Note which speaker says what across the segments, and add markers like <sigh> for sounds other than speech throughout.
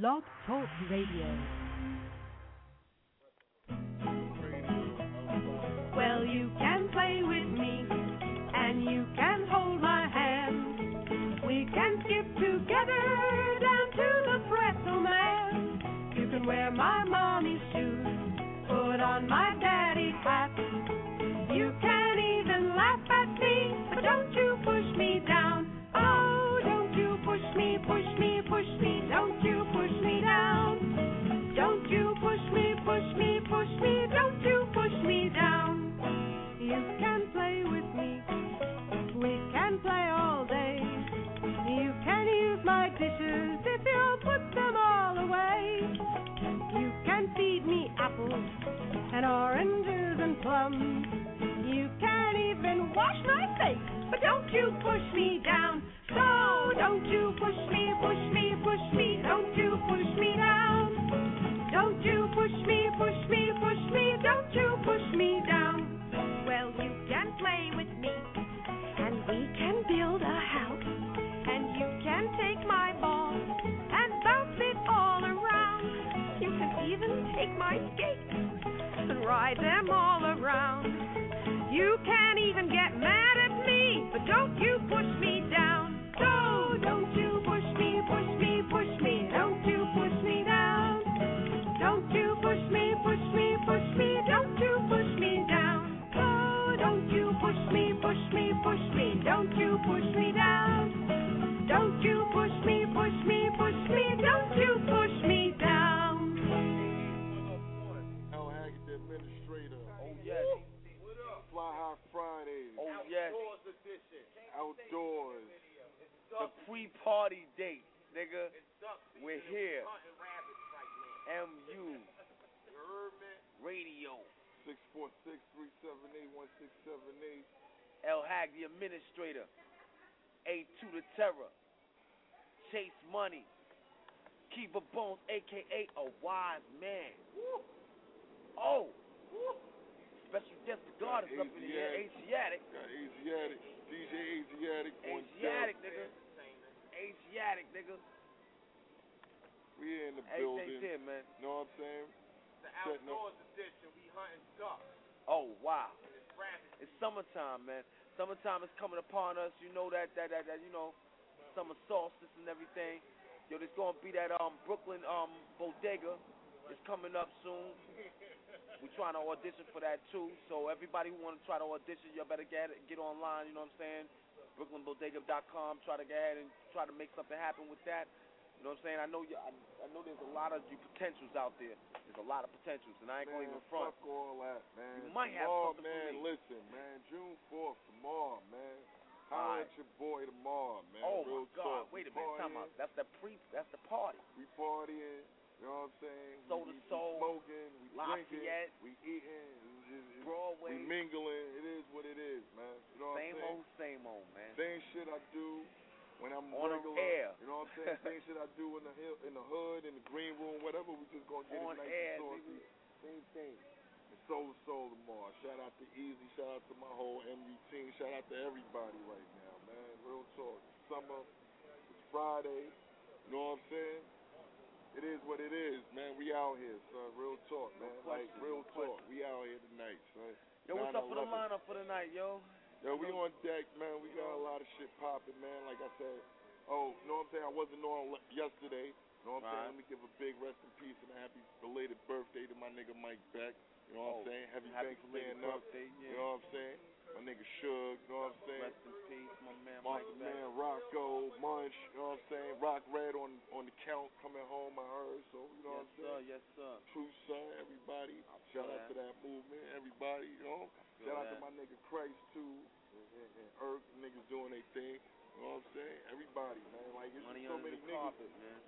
Speaker 1: Blog Talk Radio.
Speaker 2: Plums. You can't even wash my face, but don't you push me down. So don't you push me,
Speaker 3: Fly High Fridays.
Speaker 4: Oh yes.
Speaker 3: Outdoors.
Speaker 4: The pre-party date, nigga. We're here. MU Radio.
Speaker 3: 646-378-1678.
Speaker 4: El Hag, the administrator. A2 the terror. Chase Money. Keeper Bones, aka a wise man. Oh. Special guest regardless up in here. Asiatic.
Speaker 3: Got Asiatic. DJ Asiatic
Speaker 4: Asiatic, nigga. Asiatic, nigga.
Speaker 3: We in the
Speaker 4: Everything's
Speaker 3: building.
Speaker 4: here, man.
Speaker 3: Know what I'm saying?
Speaker 5: The
Speaker 3: Setting up-
Speaker 5: outdoors edition, we hunting ducks
Speaker 4: Oh, wow.
Speaker 5: it's.
Speaker 4: It's summertime, man. Summertime is coming upon us. You know that that that, that you know, summer solstice and everything. Yo, there's gonna be that um Brooklyn um bodega. It's coming up soon. <laughs> We're trying to audition for that too. So everybody who want to try to audition, you better get get online. You know what I'm saying? BrooklynBodega.com. Try to get ahead and try to make something happen with that. You know what I'm saying? I know you. I, I know there's a lot of you potentials out there. There's a lot of potentials, and I ain't gonna even front.
Speaker 3: fuck all that, man.
Speaker 4: You might have
Speaker 3: tomorrow,
Speaker 4: something for
Speaker 3: man,
Speaker 4: me.
Speaker 3: listen, man. June 4th, tomorrow, man. Holla
Speaker 4: Alright.
Speaker 3: at your boy tomorrow, man.
Speaker 4: Oh
Speaker 3: Real
Speaker 4: my God!
Speaker 3: talk.
Speaker 4: Wait a minute. Time out. That's the pre. That's the party.
Speaker 3: We partying. You know what I'm saying?
Speaker 4: Soul
Speaker 3: we,
Speaker 4: to soul,
Speaker 3: smoking. We drinking. We eating. it's just- it's-
Speaker 4: Broadway.
Speaker 3: We mingling. It is what it is, man. You know what
Speaker 4: Same
Speaker 3: I'm saying?
Speaker 4: Same old, same old, man.
Speaker 3: Same shit I do when I'm
Speaker 4: On the
Speaker 3: regular.
Speaker 4: air.
Speaker 3: You know what I'm saying? <laughs> Same shit I do in the hill, in the hood, in the green room, whatever. We just gonna get
Speaker 4: On
Speaker 3: it nice
Speaker 4: air,
Speaker 3: and saucy. Same thing. And soul to soul tomorrow. Shout out to Easy. Shout out to my whole MU team. Shout out to everybody right now, man. Real talk. Summer. It's Friday. You know what I'm saying? It is what it is, man. We out here, son. Real talk,
Speaker 4: No
Speaker 3: man.
Speaker 4: question,
Speaker 3: like real
Speaker 4: no
Speaker 3: talk. We out here tonight, son.
Speaker 4: Yo, what's up for the
Speaker 3: 9/11.
Speaker 4: lineup for the night, yo?
Speaker 3: Yo, we on deck, man. We got a lot of shit popping, man. Like I said, oh, you know what I'm saying? I wasn't on yesterday. You know what I'm saying? Let me give a big rest in peace and a happy belated birthday to my nigga Mike Beck. You know what I'm
Speaker 4: Oh,
Speaker 3: saying? Heavy
Speaker 4: Happy
Speaker 3: bank
Speaker 4: belated
Speaker 3: stand up.
Speaker 4: birthday,
Speaker 3: You know what I'm saying? My nigga Suge. You know what I'm saying?
Speaker 4: Rest in peace, my man Beck.
Speaker 3: man Rocco, Munch. You know what I'm saying? Rock Red on on the count coming home. I heard. So you know
Speaker 4: Yes,
Speaker 3: what I'm
Speaker 4: sir.
Speaker 3: saying?
Speaker 4: Yes, sir.
Speaker 3: True son, everybody.
Speaker 4: I
Speaker 3: Shout out to that movement, everybody. You know. Shout out to my nigga Christ too, and, and, and niggas doing their thing. You know what I'm saying? Everybody, man. Like it's
Speaker 4: Money
Speaker 3: just so many niggas,
Speaker 4: carpet, man.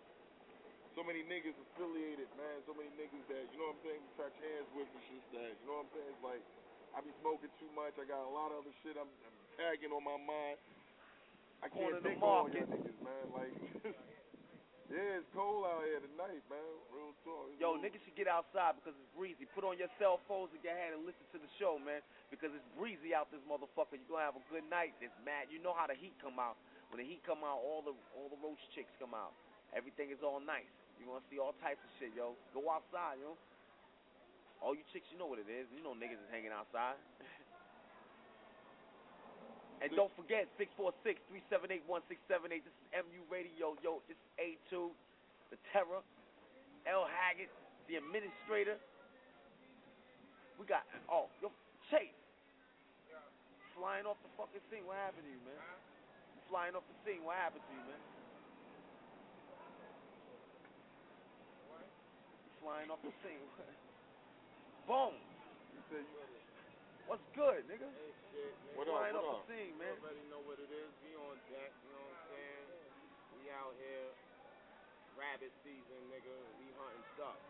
Speaker 3: so many niggas affiliated, man. So many niggas that you know what I'm saying. We touch hands with and shit that you know what I'm saying. It's like I be smoking too much. I got a lot of other shit I'm, I'm tagging on my mind. I can't think of all y'all niggas, man. Like, <laughs> yeah, it's cold out here tonight, man. Real talk. It's
Speaker 4: Yo,
Speaker 3: cold.
Speaker 4: niggas should get outside because it's breezy. Put on your cell phones and get ahead and listen to the show, man. Because it's breezy out this motherfucker. You're gonna have a good night. It's mad. You know how the heat come out. When the heat come out, all the all the roach chicks come out. Everything is all nice. You You gonna see all types of shit, yo. Go outside, yo. All you chicks, you know what it is. You know niggas is hanging outside. and don't forget, 646-378-1678. This is MU Radio. Yo, it's A2, the Terror, L. Haggood, the administrator. We got, oh, yo, Chase. Flying off the fucking scene. What happened to you, man? Flying off the scene. What happened to you, man? Flying off the scene. <laughs> Boom.
Speaker 3: You said you
Speaker 4: What's good, nigga?
Speaker 5: Hey, shit, man.
Speaker 3: What up, what
Speaker 4: off
Speaker 3: up?
Speaker 4: the scene, man.
Speaker 5: already know what it is. We on deck, you know what I'm saying? We out here, rabbit season, nigga. We hunting stuff.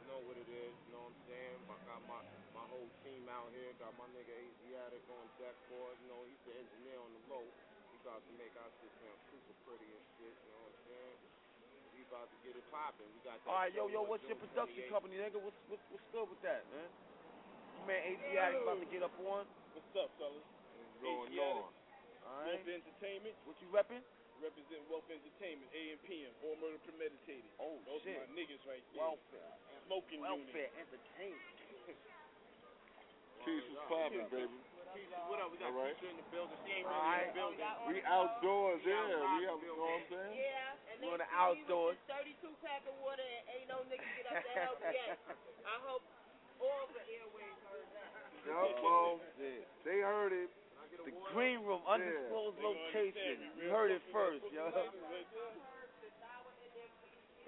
Speaker 5: You know what it is, you know what I'm saying? I got my, my whole team out here. Got my nigga Asiatic on deck for it. You know, he's the engineer on the low. We about to make our shit sound super pretty and shit, you know what I'm saying? We about to get it popping. We got that
Speaker 4: All right, yo, yo,
Speaker 5: on
Speaker 4: what's your production company, nigga? What's what's what's good with that, man? My man Asiatic about to get up on.
Speaker 6: What's up, fellas?
Speaker 3: What's going
Speaker 6: Asiatic.
Speaker 3: on?
Speaker 4: All right.
Speaker 6: Wealth Entertainment,
Speaker 4: What you repping?
Speaker 6: represent Wealth Entertainment, AM PM, all murder premeditated.
Speaker 4: Oh
Speaker 6: Those
Speaker 4: shit.
Speaker 6: are my niggas right there.
Speaker 4: Welfare.
Speaker 6: Smoking
Speaker 4: Welfare
Speaker 6: unit.
Speaker 4: entertainment. <laughs>
Speaker 3: Keith was popping, baby.
Speaker 5: Keisha, what up? We got
Speaker 3: All right.
Speaker 5: Keisha in the building. She ain't really
Speaker 4: right.
Speaker 5: in the building.
Speaker 3: We outdoors,
Speaker 5: We
Speaker 3: yeah. We out, you know what I'm saying?
Speaker 7: Yeah, and
Speaker 4: on the outdoors.
Speaker 7: with 32 pack of water and ain't no nigga get up to help yet. I hope all the airways heard that.
Speaker 3: Yup, well, they heard it.
Speaker 4: The green room, undisclosed
Speaker 6: They
Speaker 4: location.
Speaker 6: understand
Speaker 4: You
Speaker 6: real
Speaker 4: heard it
Speaker 6: quick.
Speaker 4: first, yo.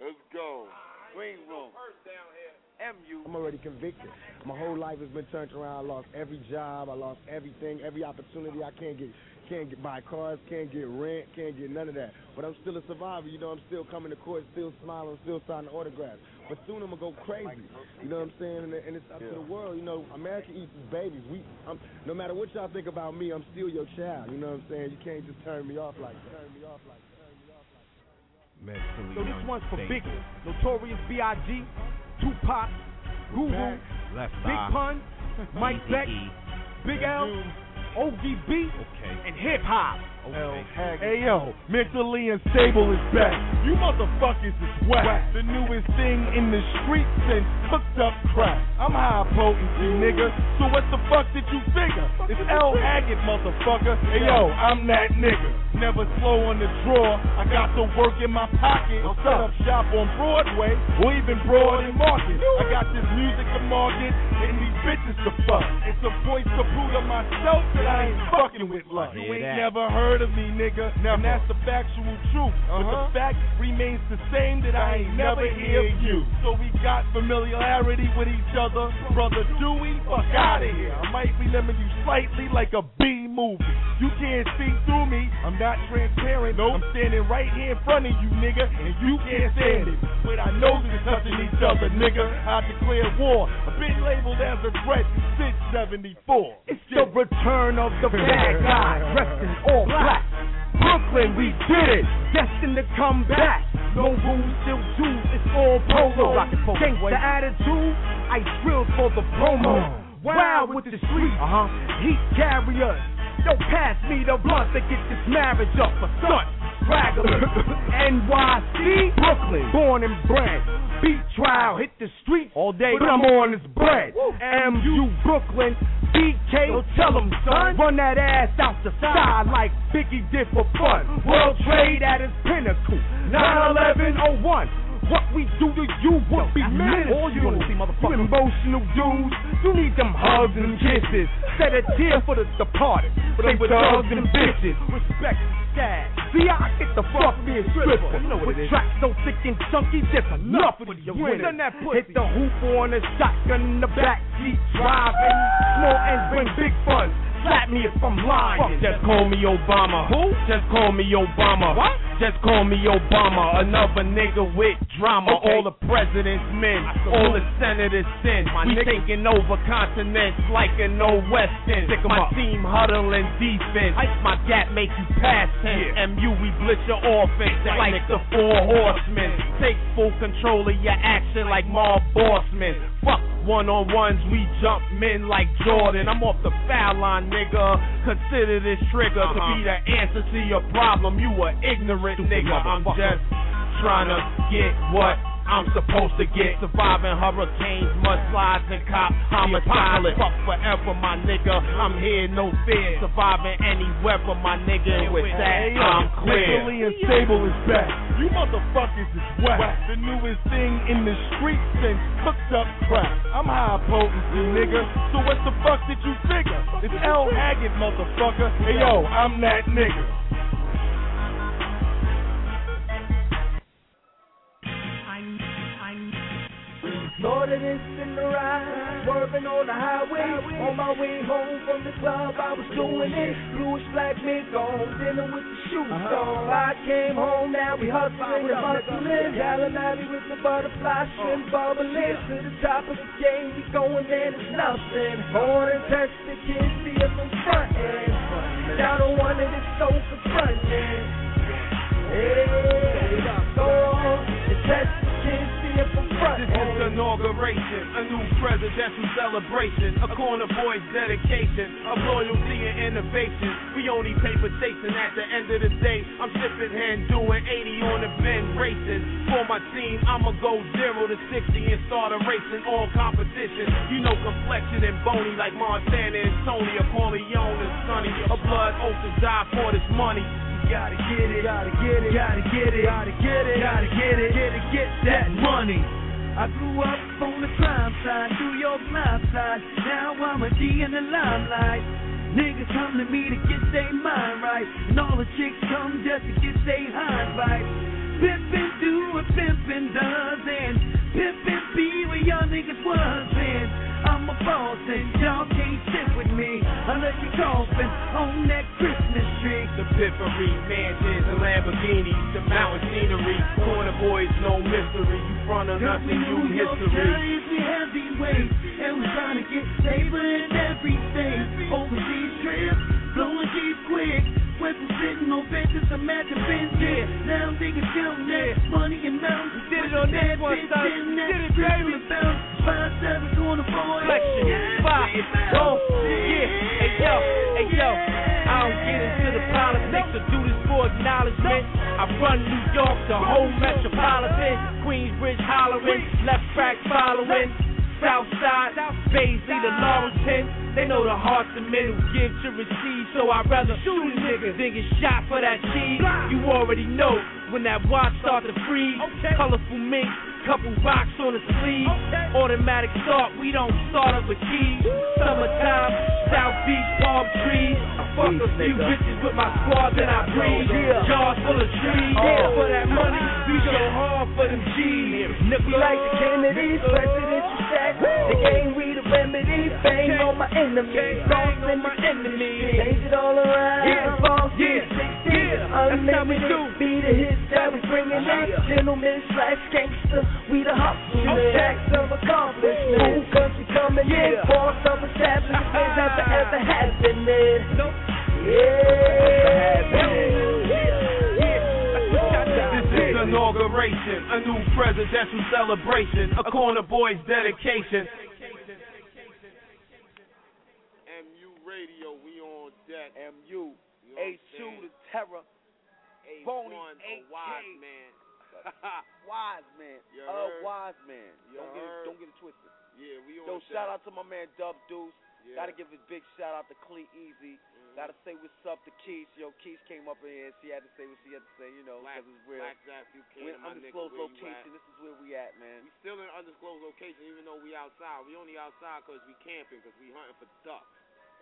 Speaker 3: Let's go.
Speaker 4: Green room. MU.
Speaker 8: I'm already convicted. My whole life has been turned around. I lost every job. I lost everything, every opportunity. I can't get, can't get buy cars, can't get rent, can't get none of that. But I'm still a survivor. You know, I'm still coming to court, still smiling, still signing autographs. But soon I'm gonna go crazy. You know what I'm saying? And, and it's up to the world. You know, America eats its babies. We, I'm, no matter what y'all think about me, I'm still your child. You know what I'm saying? You can't just turn me off like that. Turn me off like that. Turn me off like that.
Speaker 9: Mentally
Speaker 10: So this one's for Big. Notorious B.I.G., Tupac, Guru, Big. Pun, Mike <laughs> Beck. Big L, ODB,
Speaker 9: Okay.
Speaker 10: and Hip Hop.
Speaker 9: Okay.
Speaker 10: Hey yo, mentally unstable is back. You motherfuckers is whack. The newest thing in the streets and hooked up crack. I'm high potency, nigga. So what the fuck did you figure? It's L Haggood, motherfucker. Hey yo, I'm that nigga. Never slow on the draw. I got the work in my pocket. I'll set up shop on Broadway or even Broad and Market. I got this music to market and these bitches to fuck. It's a voice to prove to myself that I ain't fucking with luck. You ain't never heard of me, nigga. Now that's the factual truth. But the fact remains the same that I ain't never hear you. So we got familiarity with each other. Brother Dewey, fuck out of here. I might be limiting you slightly like a B movie. You can't see through me. I'm not transparent. I'm standing right here in front of you, nigga. And you can't stand it. But I know we're touching each other, nigga. I declare war. I've been labeled as a threat since 74. It's the return of the bad guy, dressed in all black. Brooklyn, we did it. Destined to come back. No rules, still Jews. It's all polo. Gangsta attitude. I drilled for the promo. Wild with the street. Uh-huh. Heat carriers. Yo, pass me the blunt to get this marriage up for son. Stragglers. <laughs> NYC. Brooklyn. Born and bred. Beat trial. Hit the streets all day. But I'm on this bread. MU Brooklyn. BK, so tell 'em, son. Run that ass out the side like Biggie did for fun. Mm-hmm. World trade at its pinnacle. 9-11-01. What we do to you would be minuscule. You emotional dudes, you need them hugs and kisses. Set a tear for the departed. But they were thugs and bitches. Respect sad. See, I get the fuck a stripper. You know what it is. Tracks so thick and chunky, just enough for the winners. Hit the hoop on a shotgun in the backseat driving. Small ends bring big fun. Slap me if I'm lying. Just call me Obama. Who? Just call me Obama. What? Just call me Obama. Another nigga with drama. All the president's men. All the senators sin. we taking over continents like an old western. My team huddling defense. My gap make you pass him. MU we blitz your offense like the four horsemen. Take full control of your action like Marv Bossman. Fuck one on ones, we jump men like Jordan. I'm off the foul line, nigga. Consider this trigger to be the answer to your problem. You a ignorant nigga. I'm just trying to get what I'm supposed to get. Surviving hurricanes, mudslides, and cop homicides. Fuck forever, my nigga. I'm here, no fear. Surviving any weather, my nigga. And with that, I'm clear.
Speaker 9: Mentally unstable is back. You motherfuckers is whack. The newest thing in the street since cooked up crack. I'm high potency, nigga. So what the fuck did you figure? It's L Haggood, motherfucker. Hey yo, I'm that nigga.
Speaker 11: Lord, it is in the ride, swerving on the highway. On my way home from the club, I was doing it. Bluish black mink on, dinner with the shoes uh-huh. on. I came home, now we hustling and hustling. Gallon Alley with the butterfly shrimp bubbling. To the top of the game, we going and it's nothing. Born and test the kids, see us from front end. Down on one of the so confronting. Hey, go on and test front
Speaker 10: This is inauguration, a new presidential celebration, a corner boy's dedication of loyalty and innovation. We only paper chasing at the end of the day. I'm sipping hand doing 80 on the bend racing. For my team, I'ma go zero to 60 and start a racing all competition. You know complexion and bony like Montana and Tony, a Corleone and Sonny. A blood oath to die for this money. Gotta get it, gotta get it, gotta get it, gotta get it, gotta get it, get it, get that money.
Speaker 11: I grew up on the crime side, New York life side. Now I'm a D in the limelight. Niggas come to me to get their mind right, and all the chicks come just to get their hind right. Pimpin' do what pimpin' does, and pimpin' be where y'all niggas was, and I'm a boss, and y'all can't sit with me unless you coffin on that Christmas tree.
Speaker 10: The Piffery, mansions, the Lamborghinis, the mountain scenery, corner boys, no mystery. You front of nothing, you history.
Speaker 11: Giants, we heavyweights, and we're trying to get labor and everything. Overseas trips, blowing deep quick. From sitting on benches matching bench, yeah. Now niggas counting that money and mountains.
Speaker 10: Did it on this one, son. Did it, baby.
Speaker 11: Five sevens on the board.
Speaker 10: Flexion, five, oh, yeah. Hey yo, hey yo. I don't get into the politics or do this for acknowledgement. I run New York, the whole metropolitan. Queensbridge hollering, left crack following. South side, Baisley to Laurelton. They know the heart's the middle, give to receive. So I'd rather shoot a nigga than get shot for that cheese. You already know when that watch start to freeze. Colorful mink, couple rocks on the sleeve. Automatic start, we don't start up with keys. Summertime, South Beach palm trees. I fuck a few bitches with my squad, then I breathe. Jars full of trees. Oh. Yeah. For that money, we go hard for them G's.
Speaker 11: We like the Kennedys, presidential stack. The game we the remedy. Bang on my enemies, cross in my enemies. Change it all around.
Speaker 10: Yeah, yeah,
Speaker 11: yeah.
Speaker 10: That's how we do.
Speaker 11: Be the hits that we bringing in. Gentlemen slash gangster, we the hustlers.
Speaker 10: Okay.
Speaker 11: Stacks of accomplishments. Whole country coming in.
Speaker 10: Yeah.
Speaker 11: Boss of establishments <laughs> ever ever happening.
Speaker 10: Nope.
Speaker 11: Yeah.
Speaker 10: This is inauguration, a new presidential celebration, a corner boy's dedication.
Speaker 5: MU Radio, we on deck.
Speaker 4: MU,
Speaker 5: You
Speaker 4: terror,
Speaker 5: A1, a
Speaker 4: 8K.
Speaker 5: wise man. <laughs>
Speaker 4: wise man,
Speaker 5: You
Speaker 4: a wise man.
Speaker 5: You
Speaker 4: don't get it, don't get it twisted.
Speaker 5: yeah, we on
Speaker 4: Yo, shout out to my man Dub Deuce.
Speaker 5: Yeah.
Speaker 4: Gotta give a big shout out to Clee Easy.
Speaker 5: Mhm.
Speaker 4: Gotta say what's up to Keys. Yo, Keys came up in here and she had to say what she had to say, you know, because it's real.
Speaker 5: Black Zap, you
Speaker 4: We're in
Speaker 5: my nigga,
Speaker 4: undisclosed location. This is where we at, man.
Speaker 5: We still in undisclosed location, even though we outside. We only outside because we camping, because we hunting for ducks.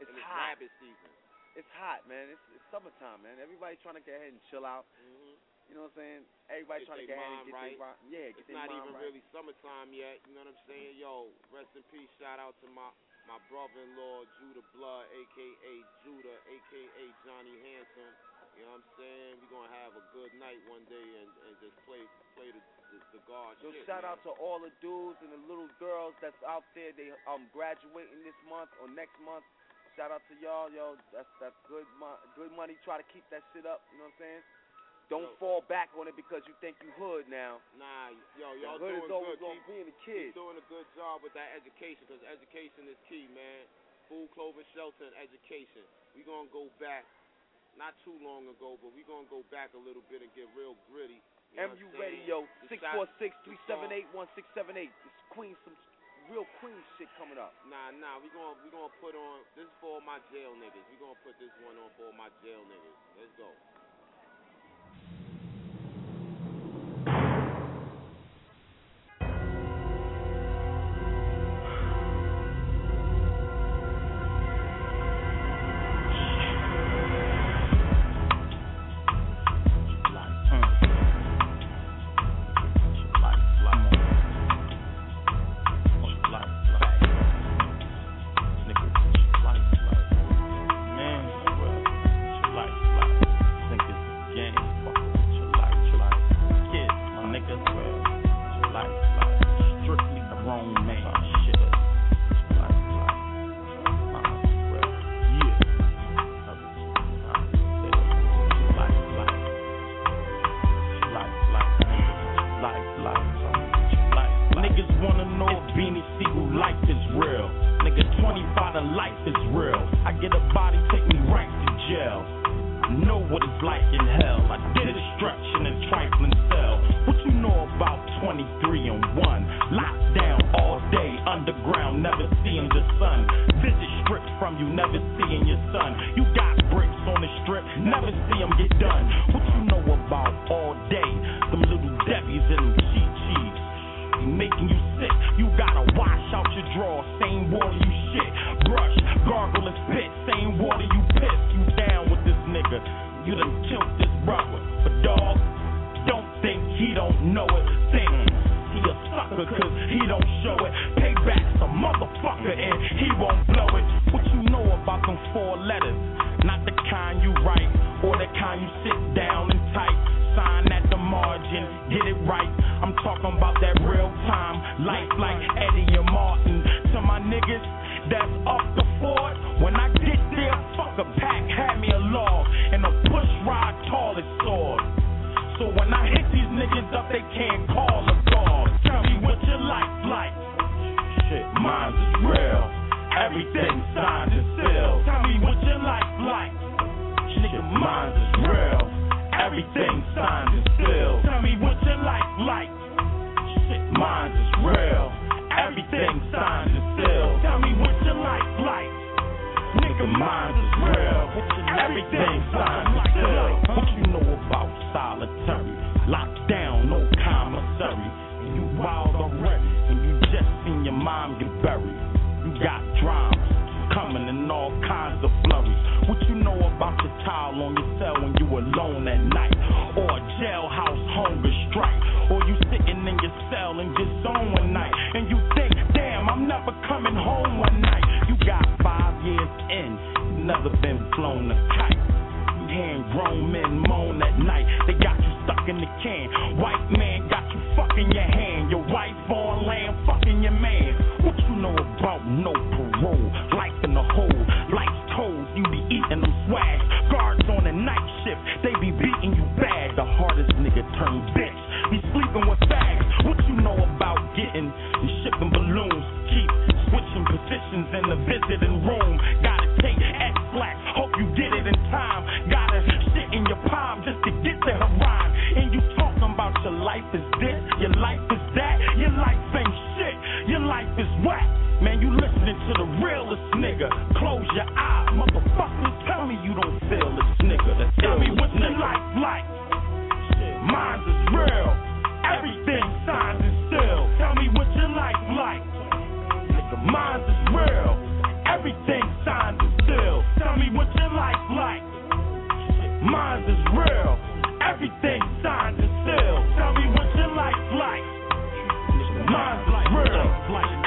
Speaker 4: It's
Speaker 5: and it's
Speaker 4: hot.
Speaker 5: rabbit season.
Speaker 4: It's hot, man. It's, it's summertime, man. Everybody's trying to get ahead and chill out.
Speaker 5: Mm-hmm.
Speaker 4: You know what I'm saying? Everybody's
Speaker 5: Get
Speaker 4: trying to get ahead and get
Speaker 5: right.
Speaker 4: their. Yeah, get
Speaker 5: It's
Speaker 4: their
Speaker 5: not even
Speaker 4: right.
Speaker 5: really summertime yet. You know what I'm saying? Yo, rest in peace. Shout out to my my brother-in-law Judah Blood, aka Judah, aka Johnny Handsome. You know what I'm saying? We're gonna have a good night one day and, and just play play the the, the God
Speaker 4: Yo,
Speaker 5: shit.
Speaker 4: shout
Speaker 5: man.
Speaker 4: out to all the dudes and the little girls that's out there. They um graduating this month or next month. Shout out to y'all, yo. That's that's good, mo- good money. Try to keep that shit up. You know what I'm saying? Don't
Speaker 5: yo.
Speaker 4: fall back on it because you think you hood now.
Speaker 5: Nah, yo, y'all
Speaker 4: hood
Speaker 5: doing
Speaker 4: is always
Speaker 5: good. keep,
Speaker 4: being a kid.
Speaker 5: Keep doing a good job with that education because education is key, man. Food, clothing, shelter, and education. We gonna go back, not too long ago, but we gonna go back a little bit and get real gritty.
Speaker 12: You know
Speaker 4: MU Radio, six four six three seven eight one six seven eight. It's Queen some real queen shit coming up.
Speaker 12: Nah, nah, we gonna we gonna put on this for all my jail niggas. We gonna put this one on for all my jail niggas. Let's go.
Speaker 13: nigga. Close your eyes, motherfucker. Tell me you don't feel this nigga. Tell me what's your life like. Mine's is real. Everything signed and still. Tell me what your life like. Nigga, mine's is real. Everything signed and still. Tell me what your life like. Mine's is real. Everything signed and still. Tell me what your life like.
Speaker 14: Mine's like real.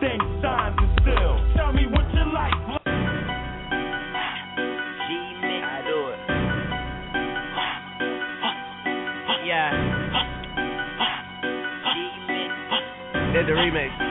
Speaker 14: then signs and still. Tell me what you like. Yeah. G mix. Did the remix.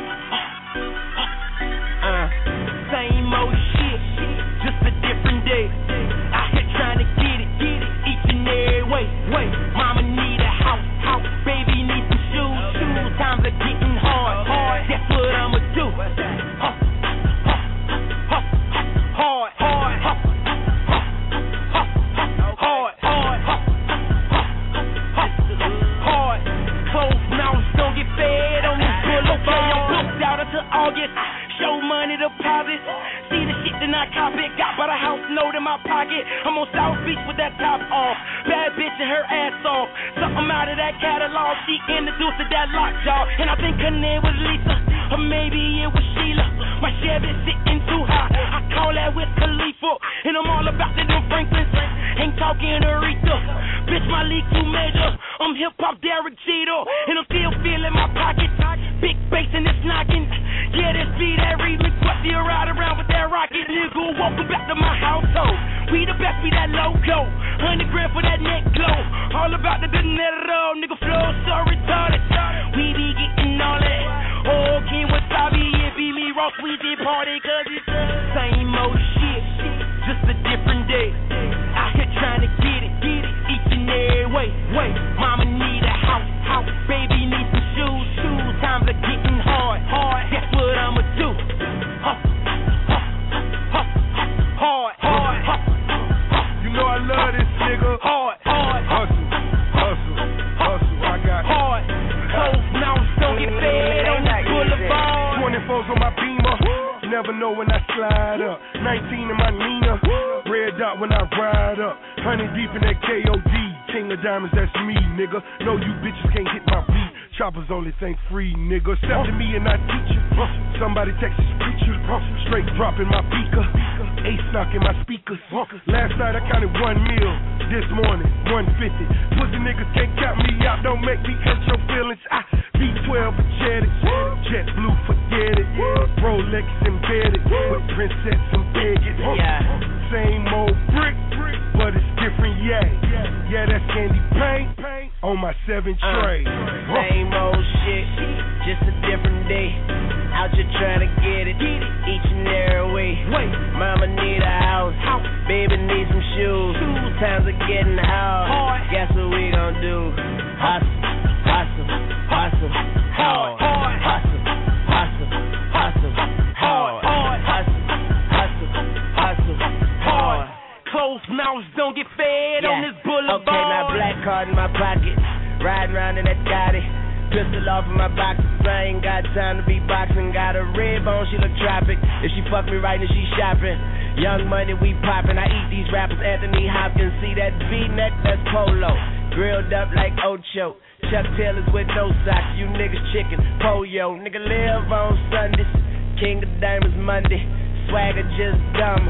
Speaker 14: Get fed on
Speaker 15: this
Speaker 14: boulevard. Okay, my black card in my pocket. Riding around in that Gotti. Pistol off of my box. I ain't got time to be boxing. Got a red bone, she look tropic. If she fuck me right, then she shopping. Young money, we poppin'. I eat these rappers, Anthony Hopkins. See that V-neck, that's polo. Grilled up like Ocho. Chuck Taylors with no socks. You niggas chicken, pollo. Nigga live on Sundays. King of Diamonds Monday. Swagger just dumb.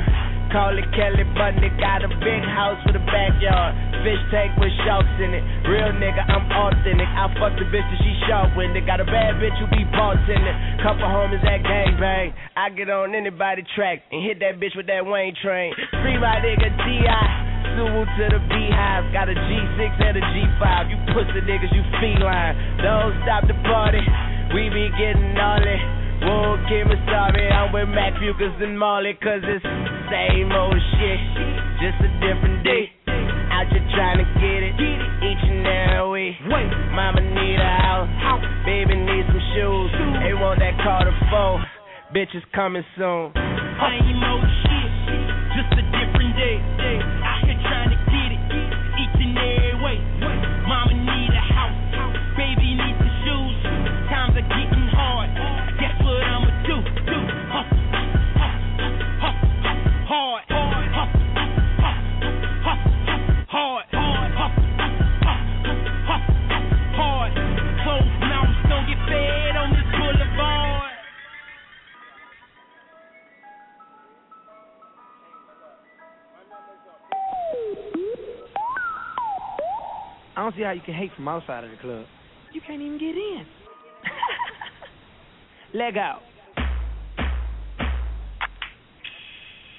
Speaker 14: Call it Kelly Bundy. Got a big house with a backyard. Fish tank with sharks in it. Real nigga, I'm authentic. I fuck the bitch that she sharp with it. Got a bad bitch who be bartending. Couple homies at gangbang. I get on anybody track and hit that bitch with that Wayne train. Free my nigga D.I. Sue to the beehive. Got a G6 and a G5. You pussy niggas, you feline. Don't stop the party. We be getting all it. Whoa, Kim sorry. I'm with Mac Fucus and Marley, cause it's the same old shit. Just a different day. Out here trying to get it. Each and every way. Mama need a house. Baby need some shoes. They want that car Carter 4. Bitches coming soon. Same old shit. Just a different day.
Speaker 16: I don't see how you can hate from outside of the club. You can't even get in. <laughs> Leg out.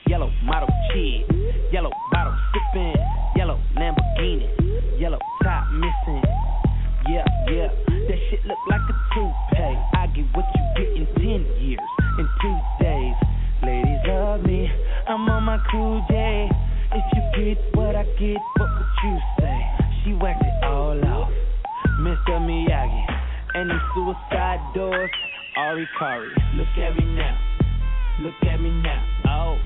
Speaker 16: Yellow model cheese, yellow bottle sipping, yellow Lamborghini, yellow top missing. Yeah, yeah, that shit look like a toupee. I get what you get in ten years, in two days. Ladies love me, I'm on my cool day. If you get what I get, what would you say? She whacked it all off, Mr. Miyagi, and the suicide doors. Ari Kari, look at me now, look at me now. Oh.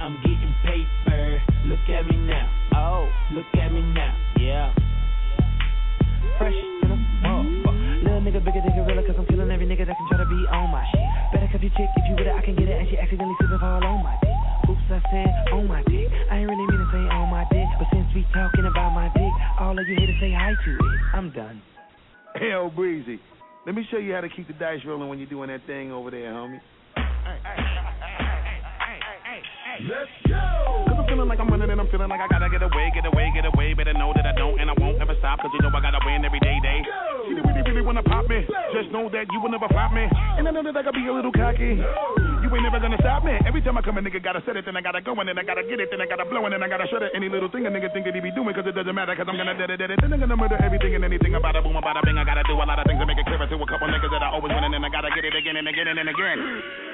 Speaker 16: I'm getting paper. Look at me now. Oh, look at me now. Yeah. Fresh to the motherfucker. Little nigga bigger than gorilla, cause I'm killing every nigga that can try to be on my shit. Better keep
Speaker 9: your chick, if you with it, I can get it. And she accidentally slipped and fall on my dick. Oops, I said on my dick. I ain't really dick, but since we talking about my dick, all of you here to say hi to it. I'm done.
Speaker 17: Hell, Breezy. Let me show you how to keep the dice rolling when you're doing that thing over there, homie.
Speaker 18: Let's go!
Speaker 19: Cause I'm feeling like I'm running and I'm feeling like I gotta get away, get away, get away. Better know that I don't and I won't ever stop. Cause you know I gotta win every day, day. She really, really wanna pop me. Just know that you will never flop me. And I know that I gotta be a little cocky. You ain't never gonna stop me. Every time I come, a nigga gotta set it, then I gotta go, and then I gotta get it, then I gotta blow, and then I gotta shut it. Any little thing a nigga think that he be doing, cause it doesn't matter, cause I'm gonna dead it, dead it. Then I'm gonna murder everything and anything about it, boom, about it, bing. I gotta do a lot of things to make it clearer to a couple niggas that I always win, and then I gotta get it again and again and again.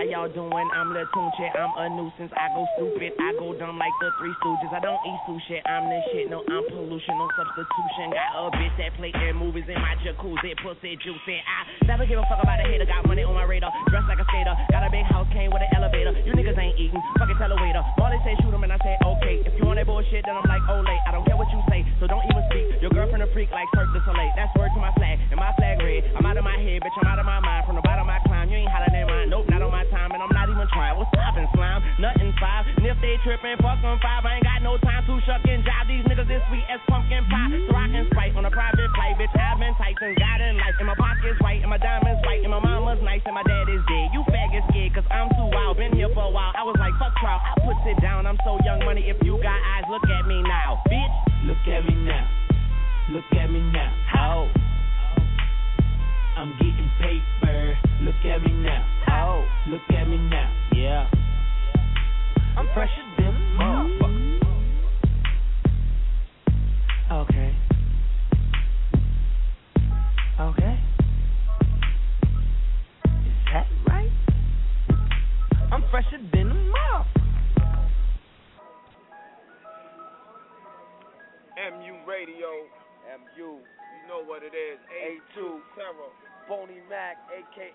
Speaker 9: How y'all doing? I'm Lil Tunechi. I'm a nuisance. I go stupid. I go dumb like the Three Stooges. I don't eat sushi. I'm the shit. No, I'm pollution. No substitution. Got a bitch that play in movies in my jacuzzi. Pussy juicy. I never give a fuck about a hater. Got money on my radar. Dressed like a skater. Got a big house. Came with an elevator. You niggas ain't eating. Fucking tell a waiter. Molly say shoot him and I say okay. If you want that bullshit, then I'm like, late. I don't care what you say. So don't even speak. Your girlfriend a freak like Cirque du Soleil. That's word to my flag. And my flag red. I'm out of my head, bitch. I'm out of my mind. From the bottom I climb. You ain't hotter than mine. Nope, five. And if they tripping, fuck them five. I ain't got no time to shuck and jive. These niggas is sweet as pumpkin pie. So I can sprite on a private flight. Bitch, I've been Tyson. God in life. And my pocket's white. And my diamonds white. And my mama's nice. And my dad is dead. You faggot scared. Cause I'm too wild. Been here for a while. I was like, fuck trial. I put it down. I'm so young money. If you got eyes, look at me now. Bitch, look at me now. Look at me now. Oh. I'm getting paper. Look at me now. Oh. Look at me now. Yeah. I'm fresher than motherfucker. Okay. Okay. Is that right? I'm fresher than a motherfucker.
Speaker 5: MU Radio.
Speaker 4: MU.
Speaker 5: You know what it is.
Speaker 4: A2.
Speaker 5: Terror.
Speaker 4: Boney Mac, aka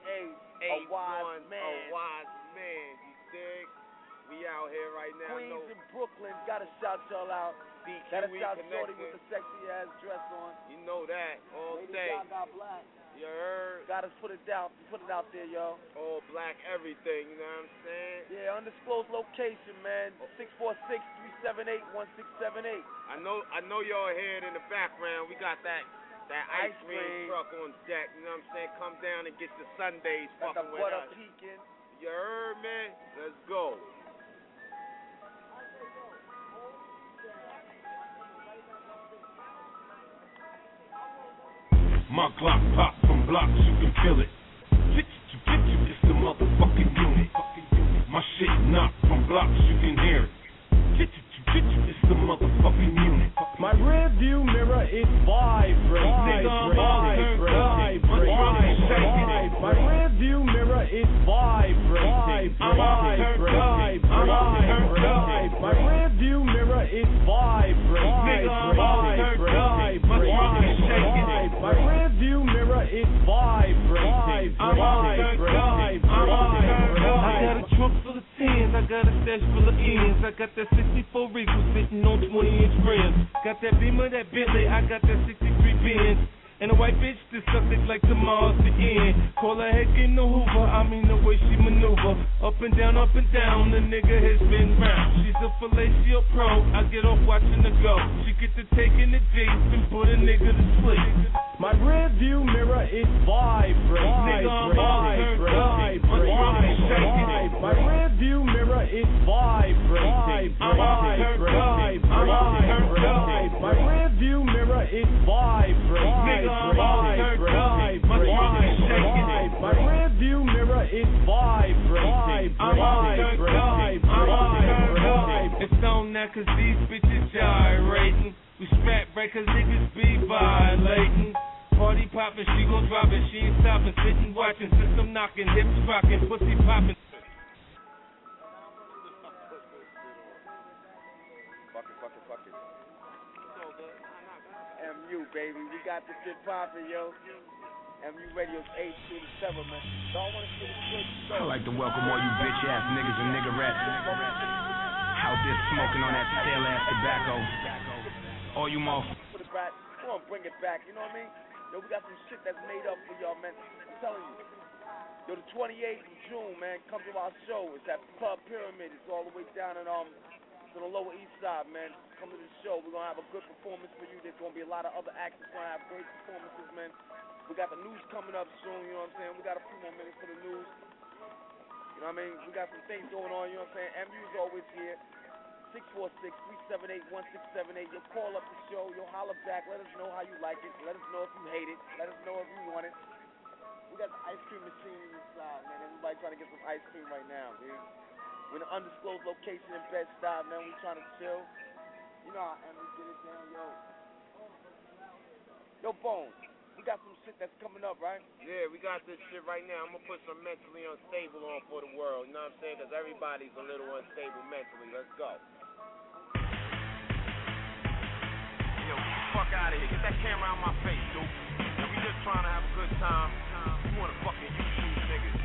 Speaker 5: A
Speaker 4: a wise man.
Speaker 5: A wise man. You dig? We out here right now.
Speaker 4: Queens
Speaker 5: no
Speaker 4: in Brooklyn, gotta shout y'all out.
Speaker 5: DQ
Speaker 4: Gotta shout Shorty with the sexy ass dress on.
Speaker 5: You know that. All
Speaker 4: Lady
Speaker 5: day.
Speaker 4: Gaga black.
Speaker 5: You heard?
Speaker 4: Gotta put it down, put it out there, yo.
Speaker 5: All black everything. You know what I'm saying?
Speaker 4: Yeah, undisclosed location, man. Oh. Six four six three seven eight one six seven eight.
Speaker 5: I know. I know y'all hear it in the background. We got that. That ice,
Speaker 4: Ice
Speaker 5: cream
Speaker 4: cream.
Speaker 5: truck on deck, you know what I'm saying? Come down and get your Sundays
Speaker 4: Got the
Speaker 5: fucking with
Speaker 4: butter
Speaker 5: us. You heard me? Let's go.
Speaker 18: My Glock pop from blocks, you can feel it. Get you, get you, it's the motherfucking unit. My shit knock from blocks, you can hear it. Get you, get you, it's the motherfucking unit.
Speaker 20: My rear view mirror is vibrating.
Speaker 18: Nigga, I'm all
Speaker 20: Vibrating. Vibrating.
Speaker 18: I'm shaking it.
Speaker 20: Vibrating. My rear view mirror is vibrating.
Speaker 18: I'm all turned up.
Speaker 20: Vibrating.
Speaker 18: I'm all turned up.
Speaker 20: Vibrating. My rear view mirror is vibrating.
Speaker 18: Nigga, I'm all turned up. My
Speaker 20: Vibrating. My rear view mirror is vibrating.
Speaker 18: I'm all. I'm all turned.
Speaker 21: I got a trunk full of tens, I got a stash full of ends. I got that 64 Regal sitting on 20 inch rims. Got that Beamer, that Bentley, I got that 63 Benz. And a white bitch that suck it like tomorrow's the end. Call her head in the Hoover, I mean the way she maneuver. Up and down, up and down, the nigga has been round. She's a fellatio pro, I get off watching her go. She get to taking the dates and put a nigga to sleep.
Speaker 20: My rear view mirror is vibrating.
Speaker 21: Nigga, I'm all.
Speaker 20: Vibrating.
Speaker 21: My squad is shaking it.
Speaker 20: My rear view mirror is vibrating.
Speaker 21: I'm all turned. I'm all turned up.
Speaker 20: My rear view mirror is vibrating.
Speaker 21: Nigga, I'm turned up. My squad is shaking it.
Speaker 20: My rear view mirror is vibrating.
Speaker 21: I'm all turned up. I'm all up. It's on now, cause these bitches gyrating. We smack cause niggas be violating. Party poppin', she gon' drop it, she ain't stopping, sitting watching, system knockin', hips rockin', pussy poppin'.
Speaker 4: Baby. We got this shit poppin', yo. MU Radio's 8 through the 7, man. So I wanna see the show.
Speaker 22: I'd like to welcome all you bitch ass niggas and niggerettes out there smoking on that stale ass tobacco. All you motherfuckers.
Speaker 4: Put it back. Come on, bring it back. You know what I mean? Yo, we got some shit that's made up for y'all, man. I'm telling you. Yo, the 28th of June, man, come to our show. It's at Club Pyramid. It's all the way down in um to the Lower East Side, man. Come to the show. We're gonna have a good performance for you. There's gonna be a lot of other acts that's gonna have great performances, man. We got the news coming up soon. You know what I'm saying? We got a few more minutes for the news. You know what I mean? We got some things going on. You know what I'm saying? MU's always here. 646-378-1678. You'll call up the show. You'll holler back. Let us know how you like it. Let us know if you hate it. Let us know if you want it. We got the ice cream machine inside, man. Everybody trying to get some ice cream right now, dude. We're in an undisclosed location in Bed-Stuy, man. We trying to chill. You know how Emily get it down, yo. Yo, Bones, we got some shit that's coming up, right?
Speaker 23: Yeah, we got this shit right now. I'm gonna put some mentally unstable on for the world. You know what I'm saying? Because everybody's a little unstable mentally. Let's go.
Speaker 5: Yo, fuck out of here. Get that camera out my face, dude. And we just trying to have a good time. You wanna fucking YouTube niggas.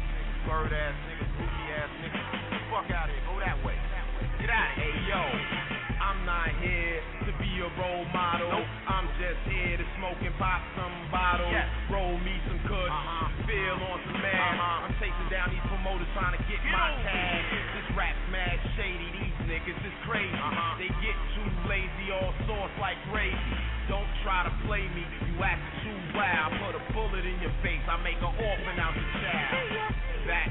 Speaker 5: Bird ass niggas, groovy ass niggas. Fuck out of here. Go that way. Get out of here. Hey, yo. I'm not here to be a role model. Nope. I'm just here to smoke and pop some bottles. Yes. Roll me some kush. Uh-huh. Feel on some mad. Uh-huh. I'm chasing down these promoters trying to get get my tag. This rap's mad shady. These niggas is crazy. Uh-huh. They get too lazy, all sauce like crazy. Don't try to play me. You act too wild. Put a bullet in your face. I make an orphan out the child. Back,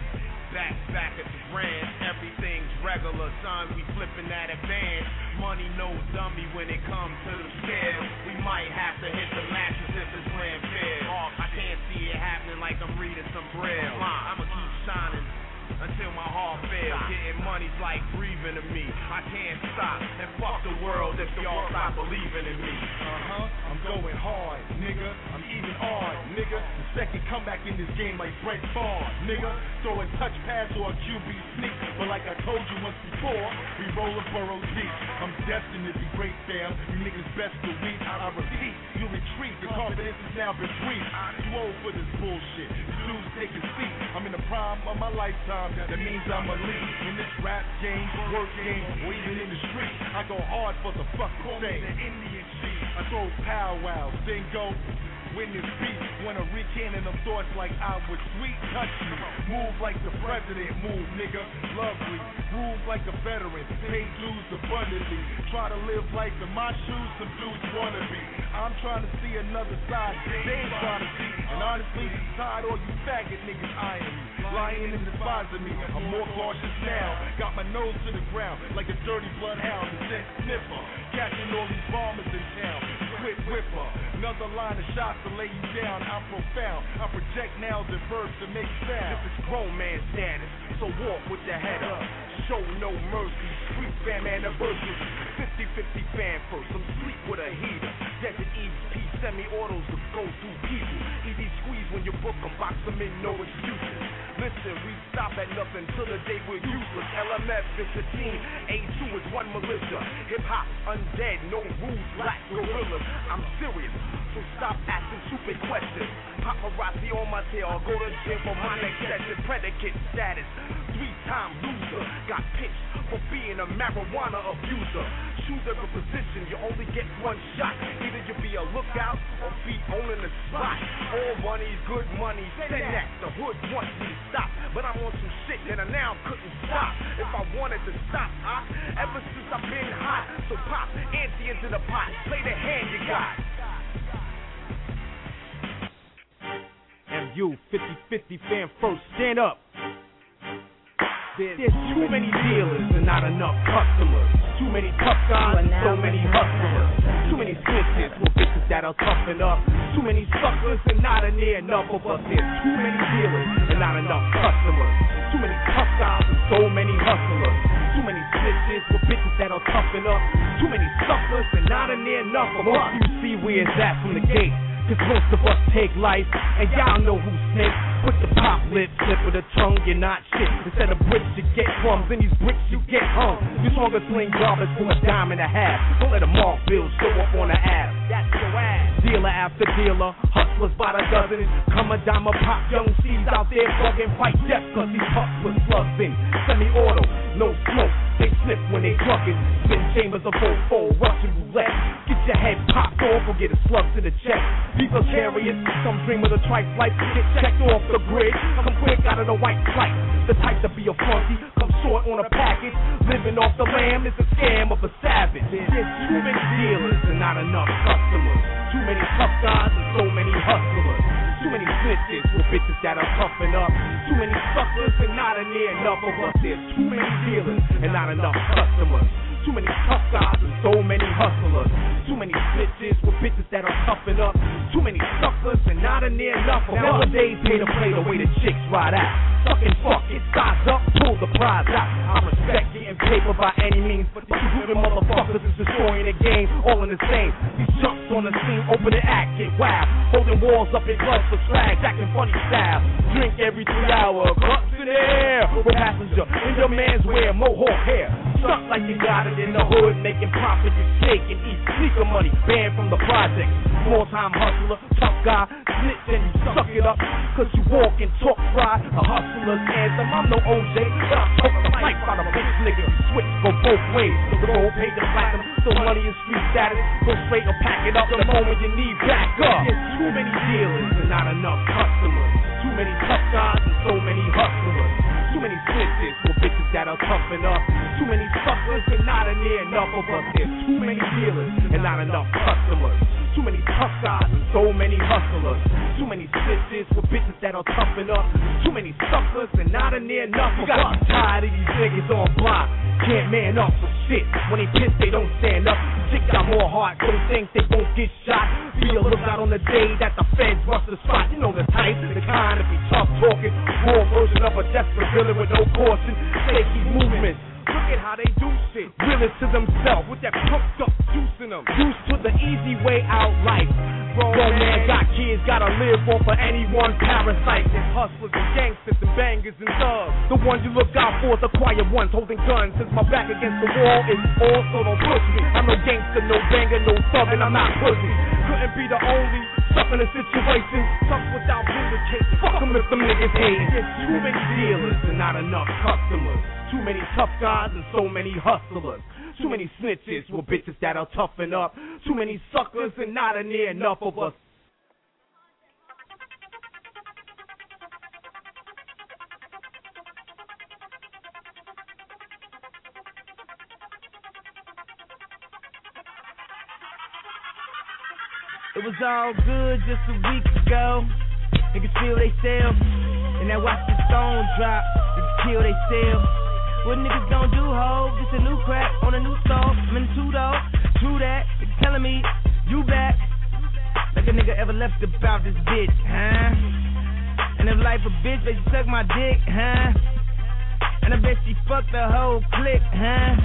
Speaker 5: back, back at the ranch. Everything's regular, son. We flipping that advance. Money no dummy when it comes to the scale. We might have to hit the mattress if it's grand fair. I can't see it happening like I'm reading some braille. I'ma keep shining until my heart fails. Getting money's like breathing to me. I can't stop. And fuck the world if y'all stop believing in me.
Speaker 18: Uh huh. I'm going hard, nigga. I'm even on, nigga. The second comeback in this game like Brett Favre, nigga. Throw a touch pass or a QB sneak. But like I told you once before, we roll a burrow deep. I'm destined to be great, fam. You niggas best to weep. I repeat, you retreat. Your confidence is now between. Too old for this bullshit. Dudes take a seat. I'm in the prime of my lifetime. That means I'm a lead in this rap game, work game, or even in the street. I go hard for the fucking thing. I throw powwows, then go win this beat. Wanna recannon them thoughts like I was sweet, touch me. Move like the president, move nigga, lovely. Move like a veteran, pay dues abundantly. Try to live life in my shoes, some dudes wanna be. I'm trying to see another side, they ain't trying to see. And honestly, tired all you faggot niggas eyeing me. Lying and despising me, I'm more cautious now. Got my nose to the ground like a dirty bloodhound, scent sniffer. Catching all these bombers in town. Quick whipper, another line of shots to lay you down. I'm profound. I project nails and verbs to make sound.
Speaker 5: This is grown man status, so walk with your head up. Show no mercy, street fam anniversary. 50-50 fan first, I'm sleep with a heater. Desert East P semi-autos to go through people. ED squeeze when you book them, box them in, no excuses. Listen, we stop at nothing till the day we're useless. LMF is a team, A2 is one militia. Hip hop undead, no rules, black gorillas. I'm serious, so stop asking stupid questions. Paparazzi on my tail, I'll go to jail for my next session. Predicate status, three time loser. Got pitched for being a marijuana abuser. Choose every position, you only get one shot. Either you be a lookout or be owning the spot. All money's good money, send that. The hood wants me to stop, but I'm on some shit that I now couldn't stop. If I wanted to stop, I, ever since I've been hot. So pop, ante into the pot, play the hand you got.
Speaker 24: MU 50-50 fan first, stand up. There's, too many dealers and not enough customers. Too many tough guys and so many hustlers. Too many snitches with bitches that'll toughen up. Too many suckers and not a near enough of us. There's too many dealers and not enough customers. Too many tough guys and so many hustlers. Too many snitches with bitches that'll toughen up. Too many suckers and not a near enough of us. You see where it's at from the gate. Cause most of us take life, and y'all know who's snake. Put the pop lip, slip of the tongue, you're not shit. Instead of bricks, you get crumbs, and these bricks you get hung. You stronger sling garbage for a dime and a half. Don't let a mark bill show up on the ass. That's your ass. Dealer after dealer, hustlers by the dozen. Come a dime a pop, young C's out there bugging, fight death, cause these hustlers slugs in. Semi-auto, no smoke. They slip when they clucking. Spin chambers of 4-4, Russian roulette. Get your head popped off or get a slug to the chest. People chariots, some dream of the trife life. Get checked off the grid. Come quick out of the white flight. The type to be a funky, come short on a package. Living off the lamb is a scam of a savage. There's too many dealers and not enough customers. Too many tough guys and so many hustlers. Too many snitches with bitches that are puffing up. Too many suckers and not a near enough of us. There's too many dealers and not enough customers. Too many tough guys and so many hustlers. Too many snitches with bitches that are toughen up. Too many suckers and not a near enough of us. Nowadays, pay to play the way the chicks ride out. Sucking fuck it, size up, pull the prize out. I respect getting paper by any means, but these stupid motherfuckers is destroying the game, all in the same. These chumps on the scene, open the act, get wild. Holding walls up in gloves for swag, acting funny style. Drink every three hour, cups in the air. With passenger in your man's wear, mohawk hair. Stuck like you got in the hood, making profit, you taking. and eat sneaker money, banned from the project. Small time hustler, tough guy, snitch and you suck it up. Cause you walk and talk right, a hustler's anthem. I'm no OJ, but I talk the life out of bitch nigga. Switch, go both ways. The gold paid the platinum, so money is street status. Go straight or pack it up the moment you need back up. There's too many dealers and not enough customers. Too many tough guys and so many hustlers. Too many snitches for bitches that are toughen up. Too many suckers and not a near enough of us. There's too many dealers and not enough customers. Too many tough guys and so many hustlers. Too many snitches for bitches that are toughen up. Too many suckers and not a near enough of us. Tired of these niggas on block. Can't man up for shit. When they piss, they don't stand up. Chicks got more heart, don't think they won't get shot. Be a lookout on the day that the feds bust the spot. You know the type, the kind to be tough talking. Raw version of a desperate villain with no caution. Shaky movements. At how they do shit. Realist to themselves with that pumped up juice in them. Used to the easy way out life. Grown man got kids, gotta live off of any one parasite. There's hustlers and gangsters and bangers and thugs. The ones you look out for is the quiet ones holding guns. Since my back against the wall is all, so don't push me. I'm no gangster, no banger, no thug, and I'm not pussy. Couldn't be the only stuck in a situation. Stuck without vindication. Fuck them if them niggas hate. There's too many dealers and not enough customers. Too many tough guys and so many hustlers. Too many snitches with bitches that are toughen up. Too many suckers and not a near enough of us.
Speaker 25: It was all good just a week ago. Niggas feel they sell. And now watch the stone drop. Niggas kill they sell. What niggas don't do, ho? Just a new crack on a new stove. I'm in two though. True that. Niggas telling me you back. Like a nigga ever left about this bitch, huh? And if life a bitch, they suck my dick, huh? And I bet she fucked the whole clique, huh?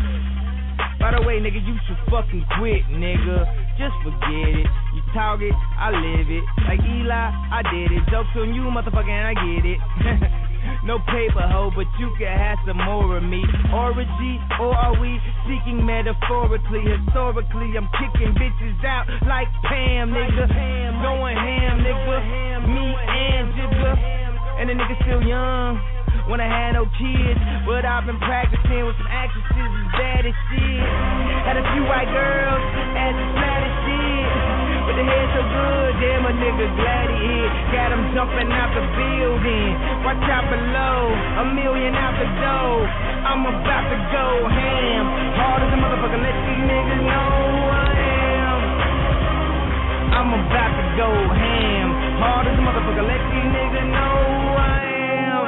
Speaker 25: By the way, nigga, you should fucking quit, nigga. Just forget it. You talk it, I live it. Like Eli, I did it. Jokes on you, motherfucker, and I get it. <laughs> no paper hoe, but you can have some more of me. Orgy, or are we seeking metaphorically? Historically, I'm kicking bitches out like Pam, nigga. Going ham, nigga. Me and Jigga. And the nigga still young. When I had no kids, but I've been practicing with some actresses as bad as shit. Had a few white girls, and some flat as But the head so good, damn a nigga glad he hit. Got him jumping out the building. Watch out below, a million out the door. I'm about to go ham. Hard as a motherfucker, let these niggas know who I am. I'm about to go ham. Hard as a motherfucker, let these niggas know who I am.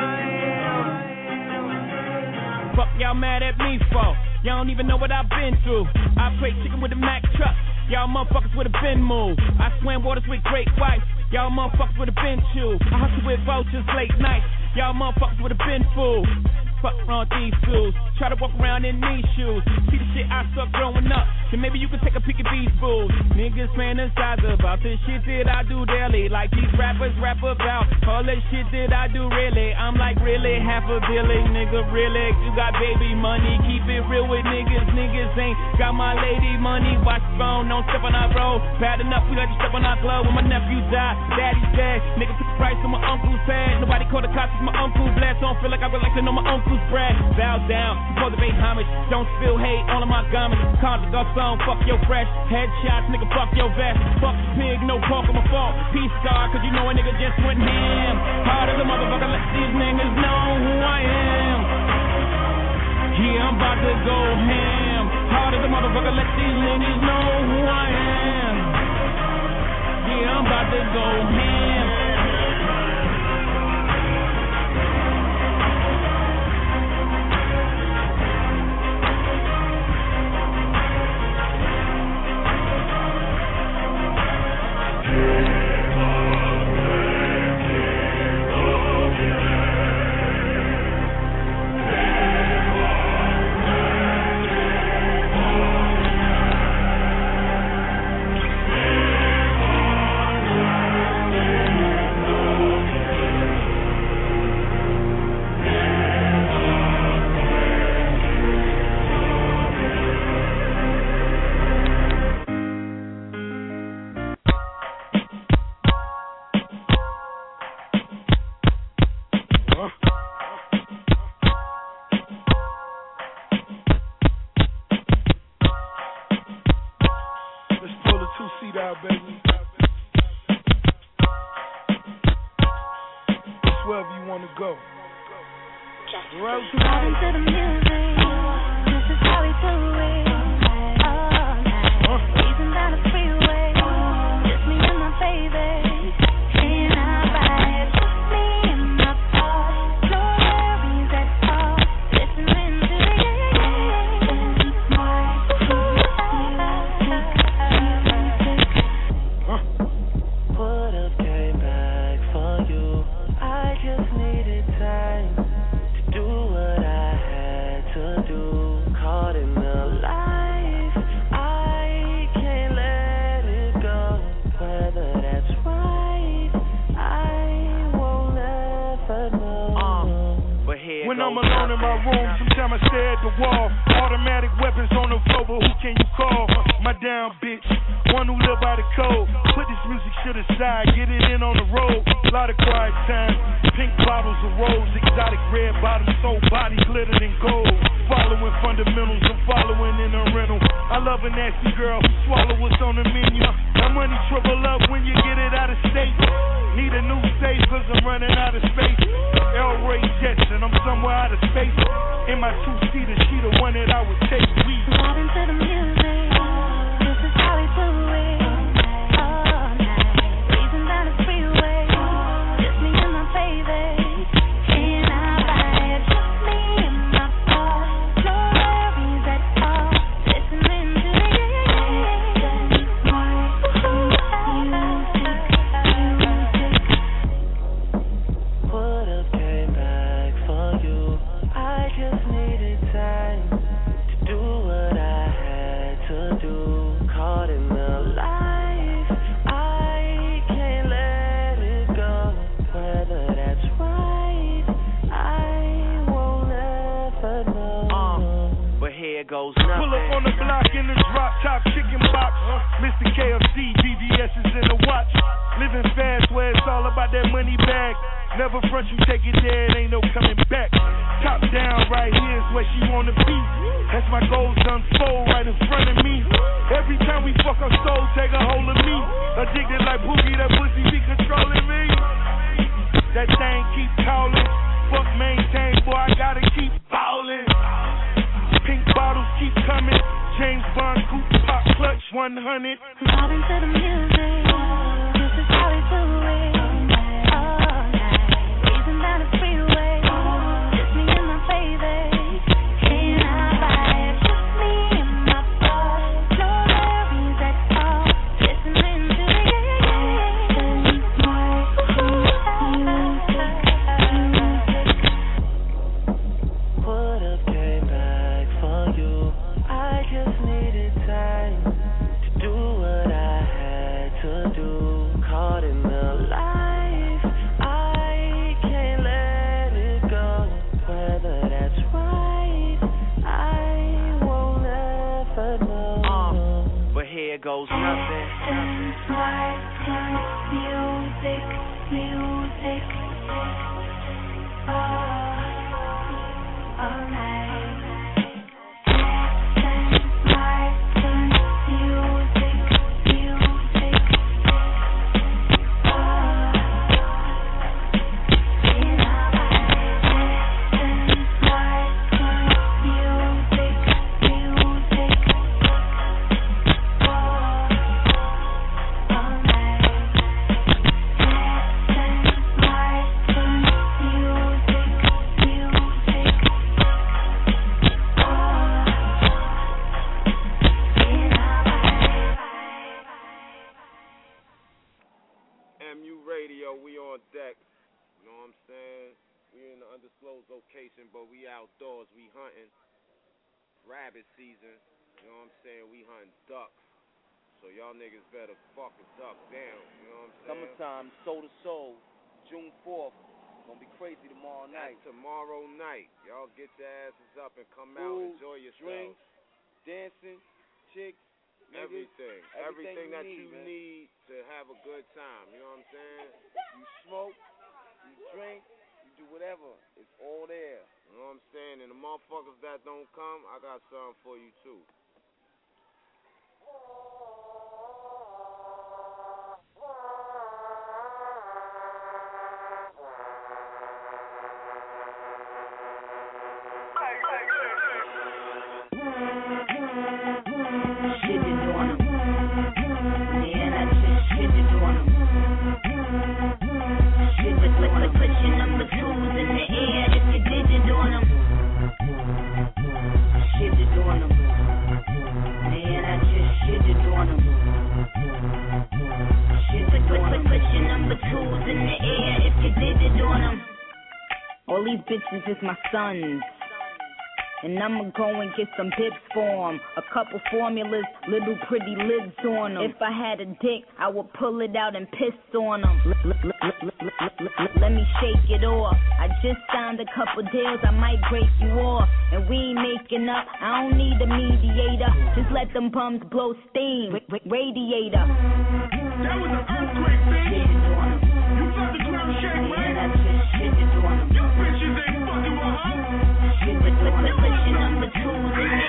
Speaker 12: Fuck y'all mad at me for? Y'all don't even know what I've been through. I play chicken with a Mack truck. Y'all motherfuckers would have been moved. I swam waters with great whites. Y'all motherfuckers would have been chewed. I hustle with vultures late nights. Y'all motherfuckers would have been fooled. Fuck with these fools.
Speaker 26: try to walk around in these shoes. See the shit I suck growing up, then maybe you can take a peek at these fools. Niggas fantasize about the shit that I do daily, like these rappers rap about all the shit that I do really. I'm like really half a billion, nigga, really. You got baby money, keep it real with niggas. Niggas ain't got my lady money. Watch the phone, don't step on our road. Bad enough, we let you step on our glove when my nephew died. Daddy's dead, nigga took the price on my uncle's head. Nobody called the cops, my uncle blessed. Don't feel like I would like to know my uncle's bread. Bow down, cultivate homage. Don't spill hate of my garments. Call the song, fuck your fresh. Headshots, nigga, fuck your vest. Fuck the pig, no pork on my fault. Peace star, cause you know a nigga just went ham. Hard as a motherfucker, let these niggas know who I am. Yeah, I'm about to go ham. Hard as a motherfucker, let these niggas know who I am. Yeah, I'm about to go ham.
Speaker 27: just needed time
Speaker 28: to do what I
Speaker 5: had to do. Caught in the life, I can't let it go. Whether that's right, I won't ever know. Uh, but here goes nothing. nothing. This is my kind music. Rabbit season. You know what I'm saying? We hunting ducks. So y'all niggas better fucking duck down. You know what I'm saying?
Speaker 4: Summertime, soul to soul, June 4th. Gonna be crazy tomorrow night.
Speaker 5: That's tomorrow night. Y'all get your asses up and come out. Enjoy yourselves.
Speaker 4: drinks, dancing, chicks, niggas,
Speaker 5: Everything.
Speaker 4: everything
Speaker 5: that
Speaker 4: you
Speaker 5: you
Speaker 4: man.
Speaker 5: need to have a good time. You know what I'm saying?
Speaker 4: You smoke, you drink, you do whatever. It's all there.
Speaker 5: You know what I'm saying? And the motherfuckers that don't come, I got something for you too.
Speaker 29: All these bitches is my sons. And I'ma go and get some bibs for 'em. A couple formulas, little pretty lids on 'em. If I had a dick, I would pull it out and piss on 'em. Let me shake it off. I just signed a couple deals, I might break you off. And we ain't making up, I don't need a mediator. Just let them bums blow steam. Ra- ra- Radiator.
Speaker 28: That was an earthquake, bitch.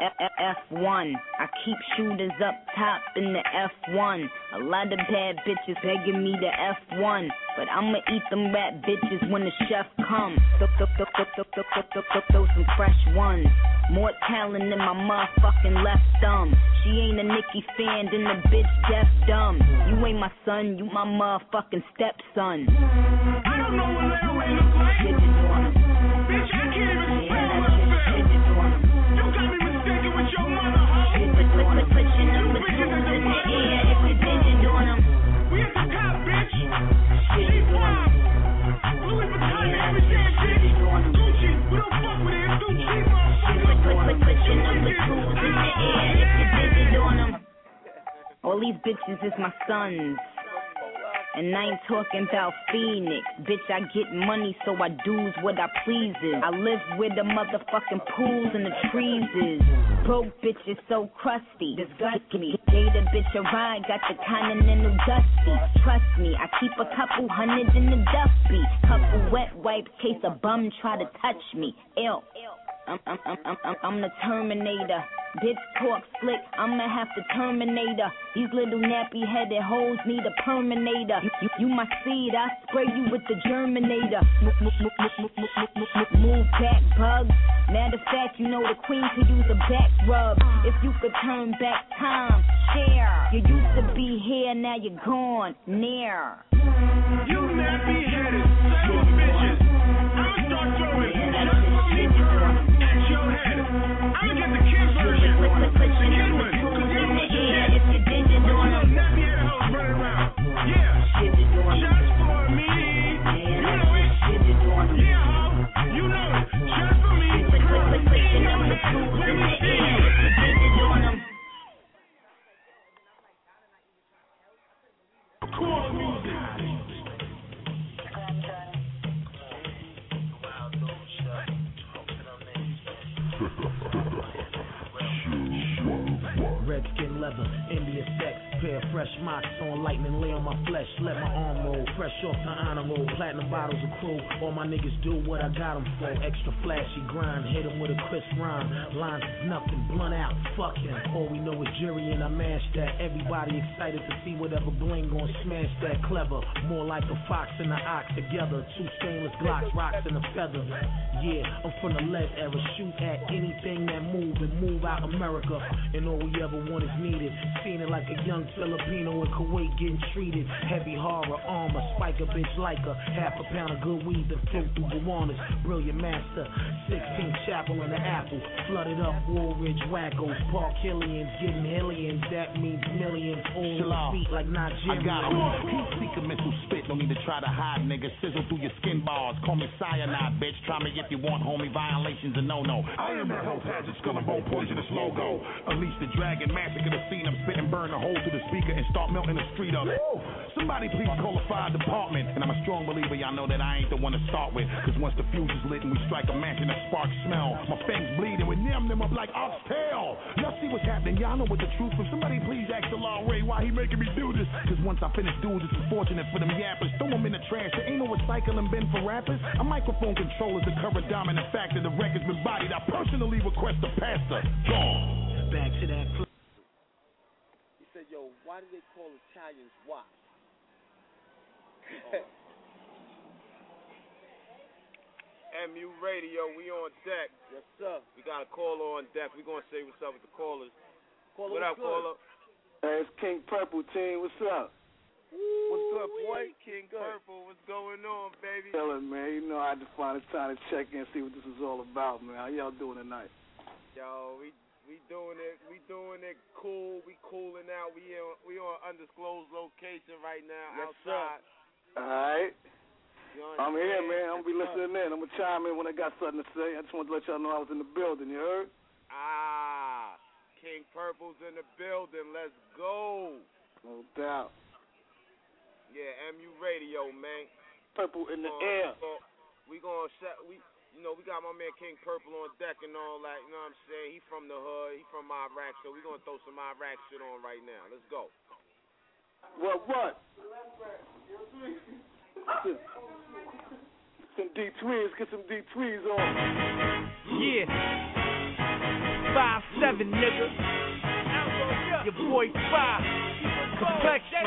Speaker 29: F1. I keep shooters up top in the F1. A lot of bad bitches begging me to F1. But I'ma eat them rat bitches when the chef comes. Throw some fresh ones. More talent than my motherfucking left thumb. She ain't a Nicki fan, then the bitch deaf dumb. You ain't my son, you my motherfucking stepson.
Speaker 28: I don't know what Larry look like. Bitch, I can't
Speaker 29: These is my sons. And I ain't talking about Phoenix. Bitch, I get money, so I do's what I pleases. I live where the motherfucking pools and the trees is. Broke bitches so crusty. Disgust me. Gave bitch a ride, got the continental dusty. Trust me, I keep a couple hundred in the dusty. Couple wet wipes, case a bum try to touch me. Ill. I'm, I'm, I'm, I'm, I'm the Terminator. Bitch talk slick, I'ma have to Terminator. These little nappy headed hoes need a perminator. You, you, you my seed, I spray you with the germinator. Move, back, bug. Matter of fact, you know the queen could use a back rub. If you could turn back time, Cher. You used to be here, now you're gone, near.
Speaker 28: You nappy headed, son bitches. Cooler
Speaker 30: music. <laughs> Redskin leather, India set pair of fresh mocks on lightning, lay on my flesh, let my arm roll, fresh off the honor roll, platinum bottles of crew. All my niggas do what I got them for, extra flashy grind, hit hit 'em with a crisp rhyme. Lines is nothing, blunt out, fuck him. All we know is jury and I mash that. Everybody excited to see whatever bling gon' smash that clever. More like a fox and an ox together, two stainless glocks, rocks and a feather. Yeah, I'm from the lead era, shoot at anything that move and move out America. And all we ever want is needed. Seeing it like a young Filipino in Kuwait getting treated. Heavy horror, armor, spike a bitch like a half a pound of good weed that flow through Gowanus. Brilliant master, 16 chapel in the apple. Flooded up Woolridge wackos, Park Hillians, getting hillians. That means millions. All
Speaker 19: Shalom.
Speaker 30: feet like
Speaker 19: I
Speaker 30: Nigerians.
Speaker 19: got him. Heat seeker missile spit. No need to try to hide, nigga. Sizzle through your skin bars. Call me cyanide, bitch. Try me if you want, homie. Violations a no no. I am a health hazard, skull and bone poisonous logo. Unleash the dragon, massacre the scene. I'm spitting, burn a hole through the speaker and start melting the street up. Somebody please call the fire department. And I'm a strong believer, y'all know that I ain't the one to start with. Cause once the fuse is lit and we strike a match and the spark smell, my fangs bleeding with nim them up like oxtail. Y'all see what's happening, y'all know what the truth is. Somebody please ask the law Ray why he making me do this. Cause once I finish dudes, it's unfortunate for them yappers. Throw them in the trash, there ain't no recycling bin for rappers. A microphone controller is the current dominant factor. The record's been bodied. I personally request the pastor. Gone.
Speaker 30: Back to that.
Speaker 4: He why do they call Italians wops? <laughs>
Speaker 5: MU Radio, we on deck.
Speaker 4: Yes, sir.
Speaker 5: We got a caller on deck. We gonna say what's up with the callers.
Speaker 4: Caller,
Speaker 5: what
Speaker 4: what's
Speaker 5: up,
Speaker 4: good?
Speaker 5: caller?
Speaker 31: Hey, it's King Purple team. What's up?
Speaker 4: What's good, boy?
Speaker 5: King Purple, what's going on, baby?
Speaker 31: Chilling, man. You know I had to find the time to check in, and see what this is all about, man. How y'all doing tonight?
Speaker 5: Yo, we we doing it. We doing it cool. We cooling out. We on we on undisclosed location right now
Speaker 4: Yes, sir.
Speaker 31: All right. I'm here, man. I'm gonna be listening in. I'm gonna chime in when I got something to say. I just wanted to let y'all know I was in the building. You heard?
Speaker 5: Ah, King Purple's in the building. Let's go.
Speaker 31: No doubt.
Speaker 5: Yeah, MU Radio, man.
Speaker 31: Purple in the air.
Speaker 5: We gonna set we. You know, we got my man King Purple on deck and all that. You know what I'm saying? He from the hood. He from Iraq, so we gonna throw some Iraq shit on right now. Let's go.
Speaker 31: What? What? Some D tweeds. Get some D tweeds on.
Speaker 24: Yeah. Five seven nigga. Your boy five. Complexion.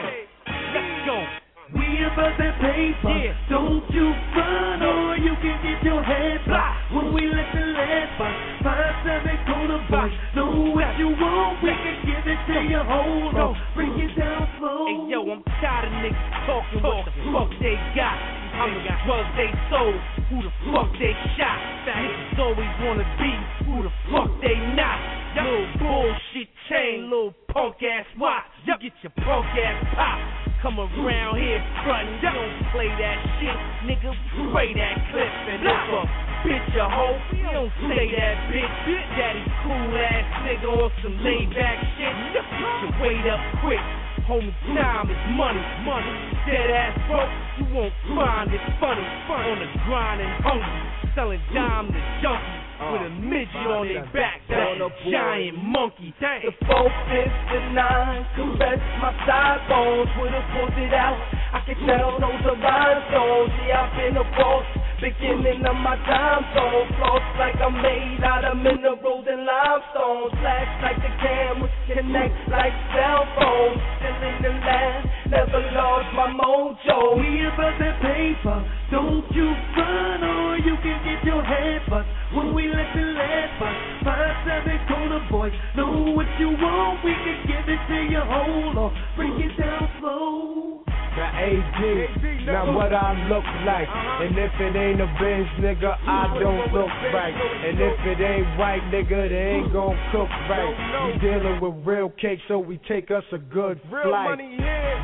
Speaker 24: Let's go.
Speaker 32: We about that paper.
Speaker 24: Yeah.
Speaker 32: Don't you run or you can get your head blocked. When we let the lead box, five seven corner box. Know what you want, we can give it to you. Hold on, bring it down slow.
Speaker 24: Hey yo, I'm tired of niggas talking what the fuck they got. How many drugs they sold? Who the fuck they shot? Niggas always wanna be who the fuck they not. Little bullshit chain, little punk ass watch. You get your punk ass pop. Come around here frontin', you don't play that shit, nigga. Spray that clip and if a bitch a hoe, you don't say that bitch. Daddy cool ass nigga on some laid back shit. Get your weight up quick. Homie, time is money, money. Dead ass broke, you won't find it funny. On the grind and hungry, selling dime to junkies with a midget on their back. That's a giant monkey. Dang.
Speaker 32: The four, fifth, and nine caress my side bones. Would've pulled it out. I can tell those are rhinestones. Yeah, I've been a boss. Beginning of my time zone. Floss like I'm made out of minerals and limestone. Flash like the cameras connect like cell phones. Still in the land, never lost my mojo. We about that paper. Don't you run or you can get your head bust. When we let the lead bust. Five seven corner boys. Know what you want, we can give it to you. Hold on, break it down slow.
Speaker 33: Now AG, now what I look like. And if it ain't a Benz, nigga, I don't look right. And if it ain't white, nigga, they ain't gon' cook right. We dealing with real cake, so we take us a good flight.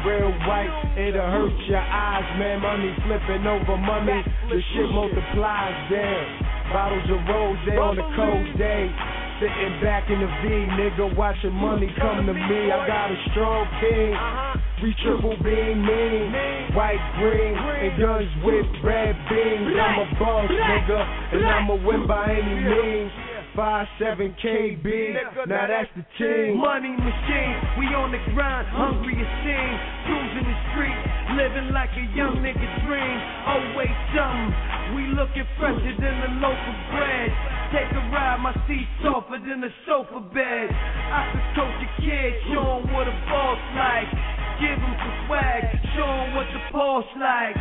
Speaker 33: Real white, it'll hurt your eyes, man. Money flipping over money, the shit multiplies, damn. Bottles of rose, on the cold day. Sitting back in the V, nigga, watching money come to me. I got a strong king. Uh-huh. We triple beam mean, white, green, and guns with red beams. I'm a boss, nigga, and I'ma win by any means.
Speaker 10: Five seven KB, now that's the team.
Speaker 15: Money machine, we on the grind, hungry as. Tools in the street, living like a young nigga dream. Always something, we looking fresher than the local bread. Take a ride, my seat softer than a sofa bed. I could coach a kid, show him what a boss like. Give him some swag, show him what the pulse like.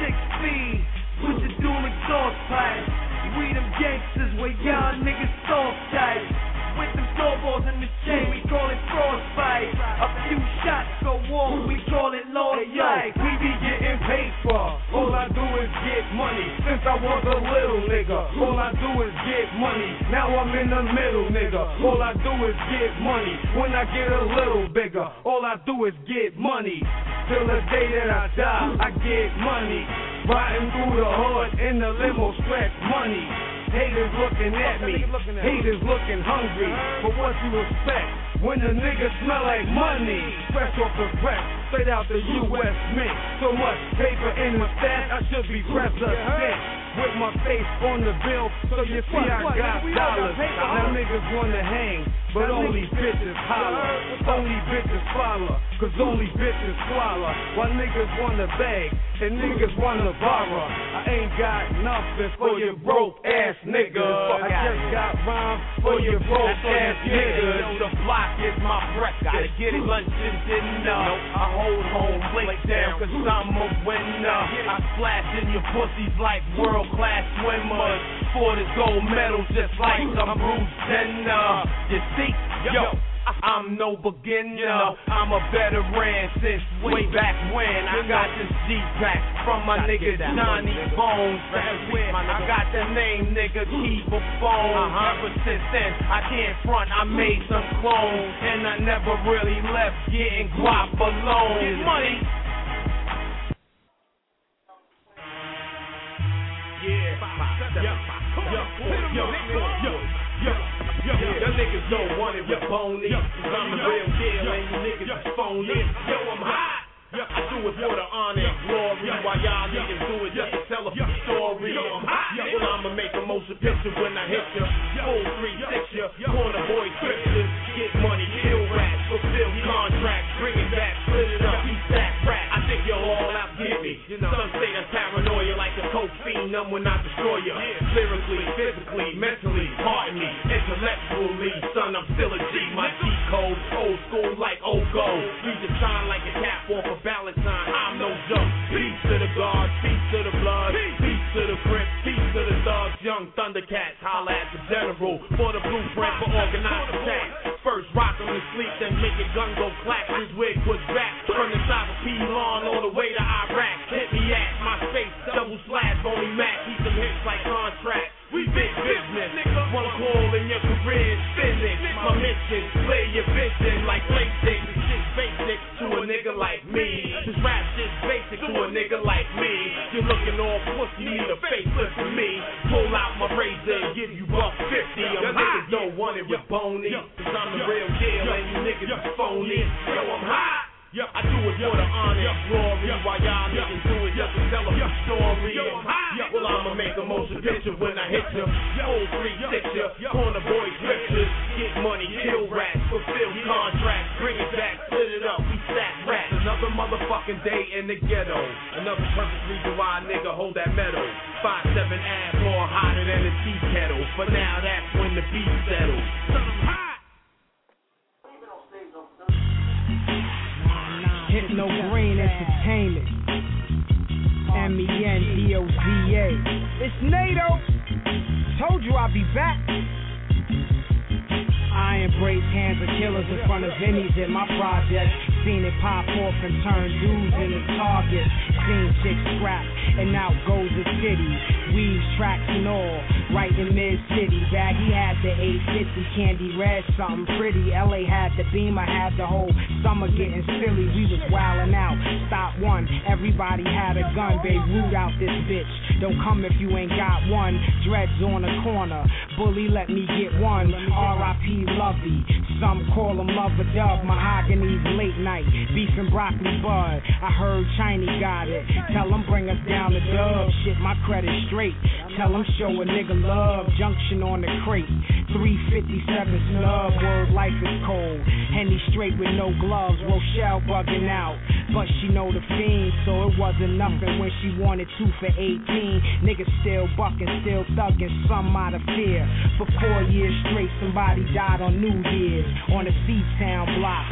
Speaker 15: Six feet, with the dual exhaust pipe. We them gangsters where y'all niggas soft tight. With them snowballs in the chain, we call it frostbite. A few shots go off, we call it lost life.
Speaker 10: we be getting paid for. All I do is get money. Since I was a little nigga, all I do is get money. Now I'm in the middle, nigga. All I do is get money. When I get a little bigger, all I do is get money. Till the day that I die, I get money. Riding through the hood in the limo, stretch money. Haters looking at me, haters looking hungry. But what you expect when the nigga smell like money? Fresh off the press, straight out the U.S. Mint. So much paper in the stash, I should be president. With my face on the bill, so you see I got dollars. Now niggas wanna hang, but only bitches holler. Only bitches follow, cause only bitches swallow. While niggas wanna beg, and niggas wanna borrow. I ain't got nothing for your broke ass niggas. I just got rhymes for your broke ass niggas.
Speaker 5: The block is my breakfast. Gotta get it lunch and dinner. I hold home plate down cause I'm a winner. I splash in your pussies like world class swimmers. For this gold medal just like some Bruce Jenner. Uh. You see, yo. I'm no beginner, I'm a veteran since way back when. I got this G-Pack from my nigga Johnny Bones. That's where I got the name nigga Keep a Bone. Ever since then, I can't front, I made some clones. And I never really left getting guap alone. Get money. Yeah, yo, yo, yo, yo, yo, yo, yo, niggas don't want it with bony. Cause I'm the real deal and you niggas is phony. Yo, I'm hot. I do it for the honor and glory. Why y'all niggas do it? Just to tell a story. I'm hot. Well, I'ma make a motion picture when I hit ya. Full three six ya. Corner boy scriptures. Get money, kill rats, fulfill contracts, bring it back, split it up, we stack rap. I think you'll all out get me. Some say like a coke fiend, numb when I destroy ya. Lyrically, physically, mentally, pardon me, intellectually, son, I'm still a G. My G code, old school like old gold. We just shine like a cap off a Valentine. I'm no joke. Peace to the guards, peace to the blood, peace to the grip, peace to the thugs, young Thundercats, holla at the general for the blueprint for organized attack. First rock on the sleep, then make a gun go clack. His wig was back from the top of P-Lawn all the way to Iraq. Hit me at my face, double slash, only Mac. Keep them hits like contract. We big business. One call and your career is finished. My mission, play your vision like PlayStation. Basic to a nigga like me. This rap shit's basic to a nigga like me. You're looking all pussy, need a facelift for me. Pull out my razor and give you buck 50. Your niggas don't want it with bony. Cause I'm the real deal and you niggas is phony. Yo, I'm hot. I do it for the honor and glory. While y'all niggas do it just to tell a story. Well, I'ma make a motion picture when I hit ya. Old three six ya. Corner boy scriptures. Get money, kill rats, fulfill contracts, bring it back, split it up, we stack rats. Another motherfucking day in the ghetto. Another perfect reason why a nigga hold that metal. Five seven ass more hotter than a tea kettle. But now that's when the beat settles. Son, I'm hot.
Speaker 33: Hypno Green Entertainment. M E N D O Z A. It's NATO. Told you I'd be back. I embrace hands of killers in front of Vinny's at my project. Seen it pop off and turn dudes into targets. Seen chicks scrap and out goes the city. Weaves, tracks and all, right in mid city. Baggy had the 850 candy red, something pretty. LA had the beam, I had the whole summer getting silly. We was wildin' out. Stop one, everybody had a gun. Babe, root out this bitch. Don't come if you ain't got one. Dreads on the corner. Bully, let me get one. R.I.P. Lovey. Some call him Lover Dub. Mahogany's late night. Beef and broccoli bud. I heard Chinese got it. Tell them bring us down the dub. Shit, my credit straight. Tell them show a nigga love. Junction on the crate. 357 snub. Word life is cold. Henny straight with no gloves. Rochelle bugging out. But she know the fiend, so it wasn't nothing when she wanted two for 18. Niggas still bucking, still thugging, some out of fear. For four years straight, somebody died on New Year's on the C-Town block.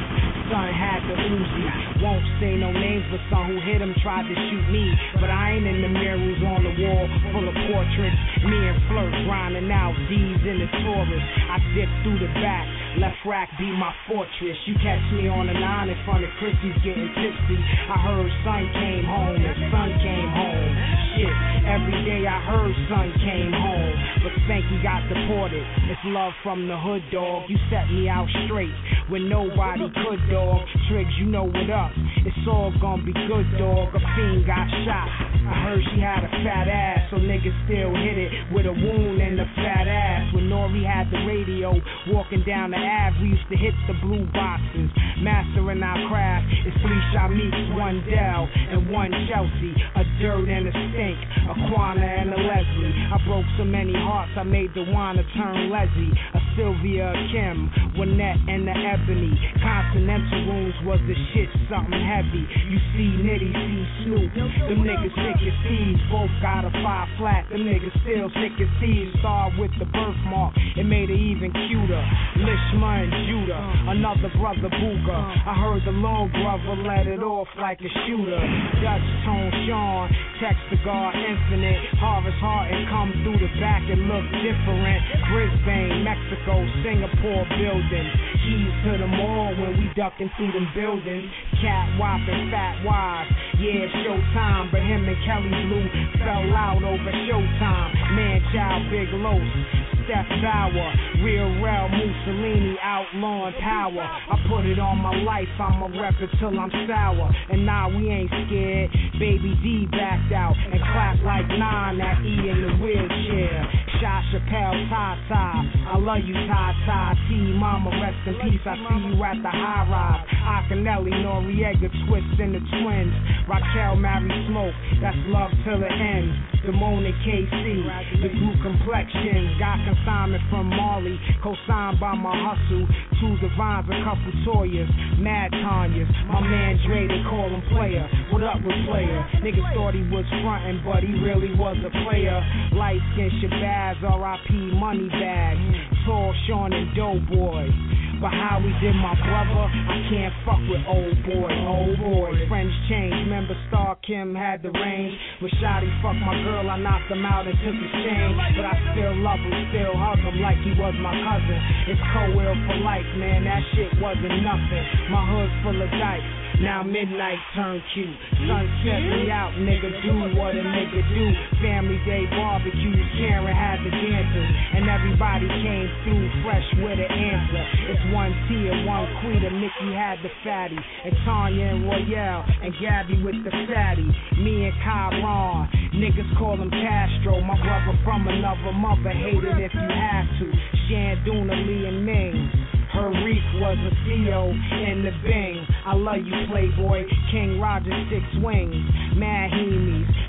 Speaker 33: Son had the Uzi. Won't say no names, but some who hit him tried to shoot me. But I ain't in the mirrors on the wall full of portraits. Me and Flirt grinding out D's in the Taurus. I dip through the back. LeFrak be my fortress. You catch me on the nine in front of Chrissy's getting tipsy. I heard son came home and son came home. Shit, every day I heard son came home. But thank Spanky got deported. It's love from the hood, dog. You set me out straight when nobody could, dog. Triggs, you know what up. It's all gonna be good, dog. A fiend got shot. I heard she had a fat ass, so niggas still hit it with a wound and a fat ass. When Nori had the radio, walking down the Ave, we used to hit the blue boxes. Mastering our craft, it's three shot meets, one Dell and one Chelsea. A dirt and a stink, a Quana and a Leslie. I broke so many hearts, I made the wanna turn Leslie. A Sylvia, a Kim, Winnette and the Ebony. Continental rooms was the shit, something heavy. You see Nitty, see Snoop. Them niggas sick as thieves, both got a five flat. Them niggas still sick as thieves. Start with the birthmark, it made it even cuter. Lishma and Judah, another brother Booga. I heard the long brother let it off like a shooter. Dutch Tone Sean, text the guard infinite. Harvest heart and come through the back and look different. Brisbane, Mexico, Singapore building. Keys to the mall when we ducking through them buildings. Cat whopping, fat wives. Yeah, showtime, but him and Kelly Blue fell out over showtime. Man, child, big los. Steph Bauer, real real Mussolini, outlawing power. I put it on my life, I'ma rep it till I'm sour. And nah, we ain't scared. Baby D backed out and clapped like nine at E in the wheelchair. Shot Chappelle, Tata. I love you, Tata. T, Mama, rest in peace. I see you at the high rise. Akinelli, Noriega, Twist and the twins. Raquel, Mary Smoke. That's love till the end. Damone and KC. The blue complexion. Got consignment from Marley. Co-signed by my hustle. Two divines, a couple Toyas. Mad Tanyas. My man Dre, they call him player. What up with player? Niggas thought he was frontin', but he really was a player. Light skin Shabazz, R.I.P. Money Bag. Tall Sean and Doughboy. But how we did my brother, I can't fuck with old boy, old boy. Friends change, remember Star Kim had the range. When fucked my girl, I knocked him out and took his chain. But I still love him, still hug him like he was my cousin. It's co-will for life, man, that shit wasn't nothing. My hood's full of dice. Now midnight turn cute. Sun set me out, nigga. Do what a nigga do. Family day barbecues. Karen had the dancers, and everybody came through fresh with an answer. It's one Tia, one Quita. Mickey had the fatty, and Tanya and Royale, and Gabby with the fatty. Me and Kyron, niggas call him Castro. My brother from another mother. Hate it if you have to. Shanduna, Lee and Ming. Her was a CO in the Bing. I love you, Playboy. King Roger, six wings. Mad.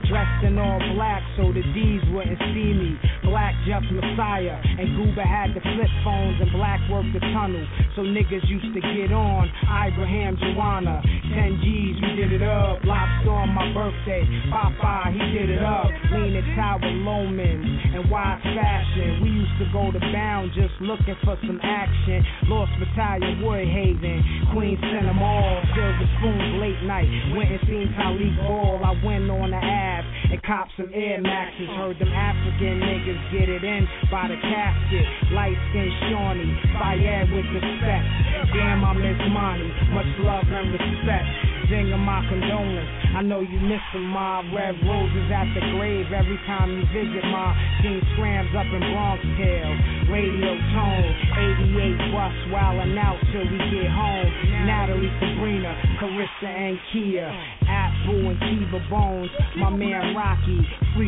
Speaker 33: Dressed in all black so the D's wouldn't see me. Black just Messiah. And Goober had the flip phones and Black worked the tunnel. So niggas used to get on. Ibrahim Joanna. 10 G's, we did it up. Lobster on my birthday. Popeye, he did it up. Leaning Tower Lomans and Wise Fashion. We used to go to Bound just looking for some action. Lost Battalion, Woodhaven, Queen sent them all. Silver spoons late night. Went and seen Talik Ball. I went on the Ave and copped some Air Maxes. Heard them African niggas get it in by the casket. Light skin Shawnee, Fayed with respect. Damn, I miss Monty. Much love and respect. Zinger my condolence. I know you miss them, my red roses at the grave every time you visit my team scrams up in Bronx Tail. Radio tone, 88 bus wildin' out till we get home. Natalie, Sabrina, Carissa, and Kia. Boo and Kiva Bones, my man Rocky.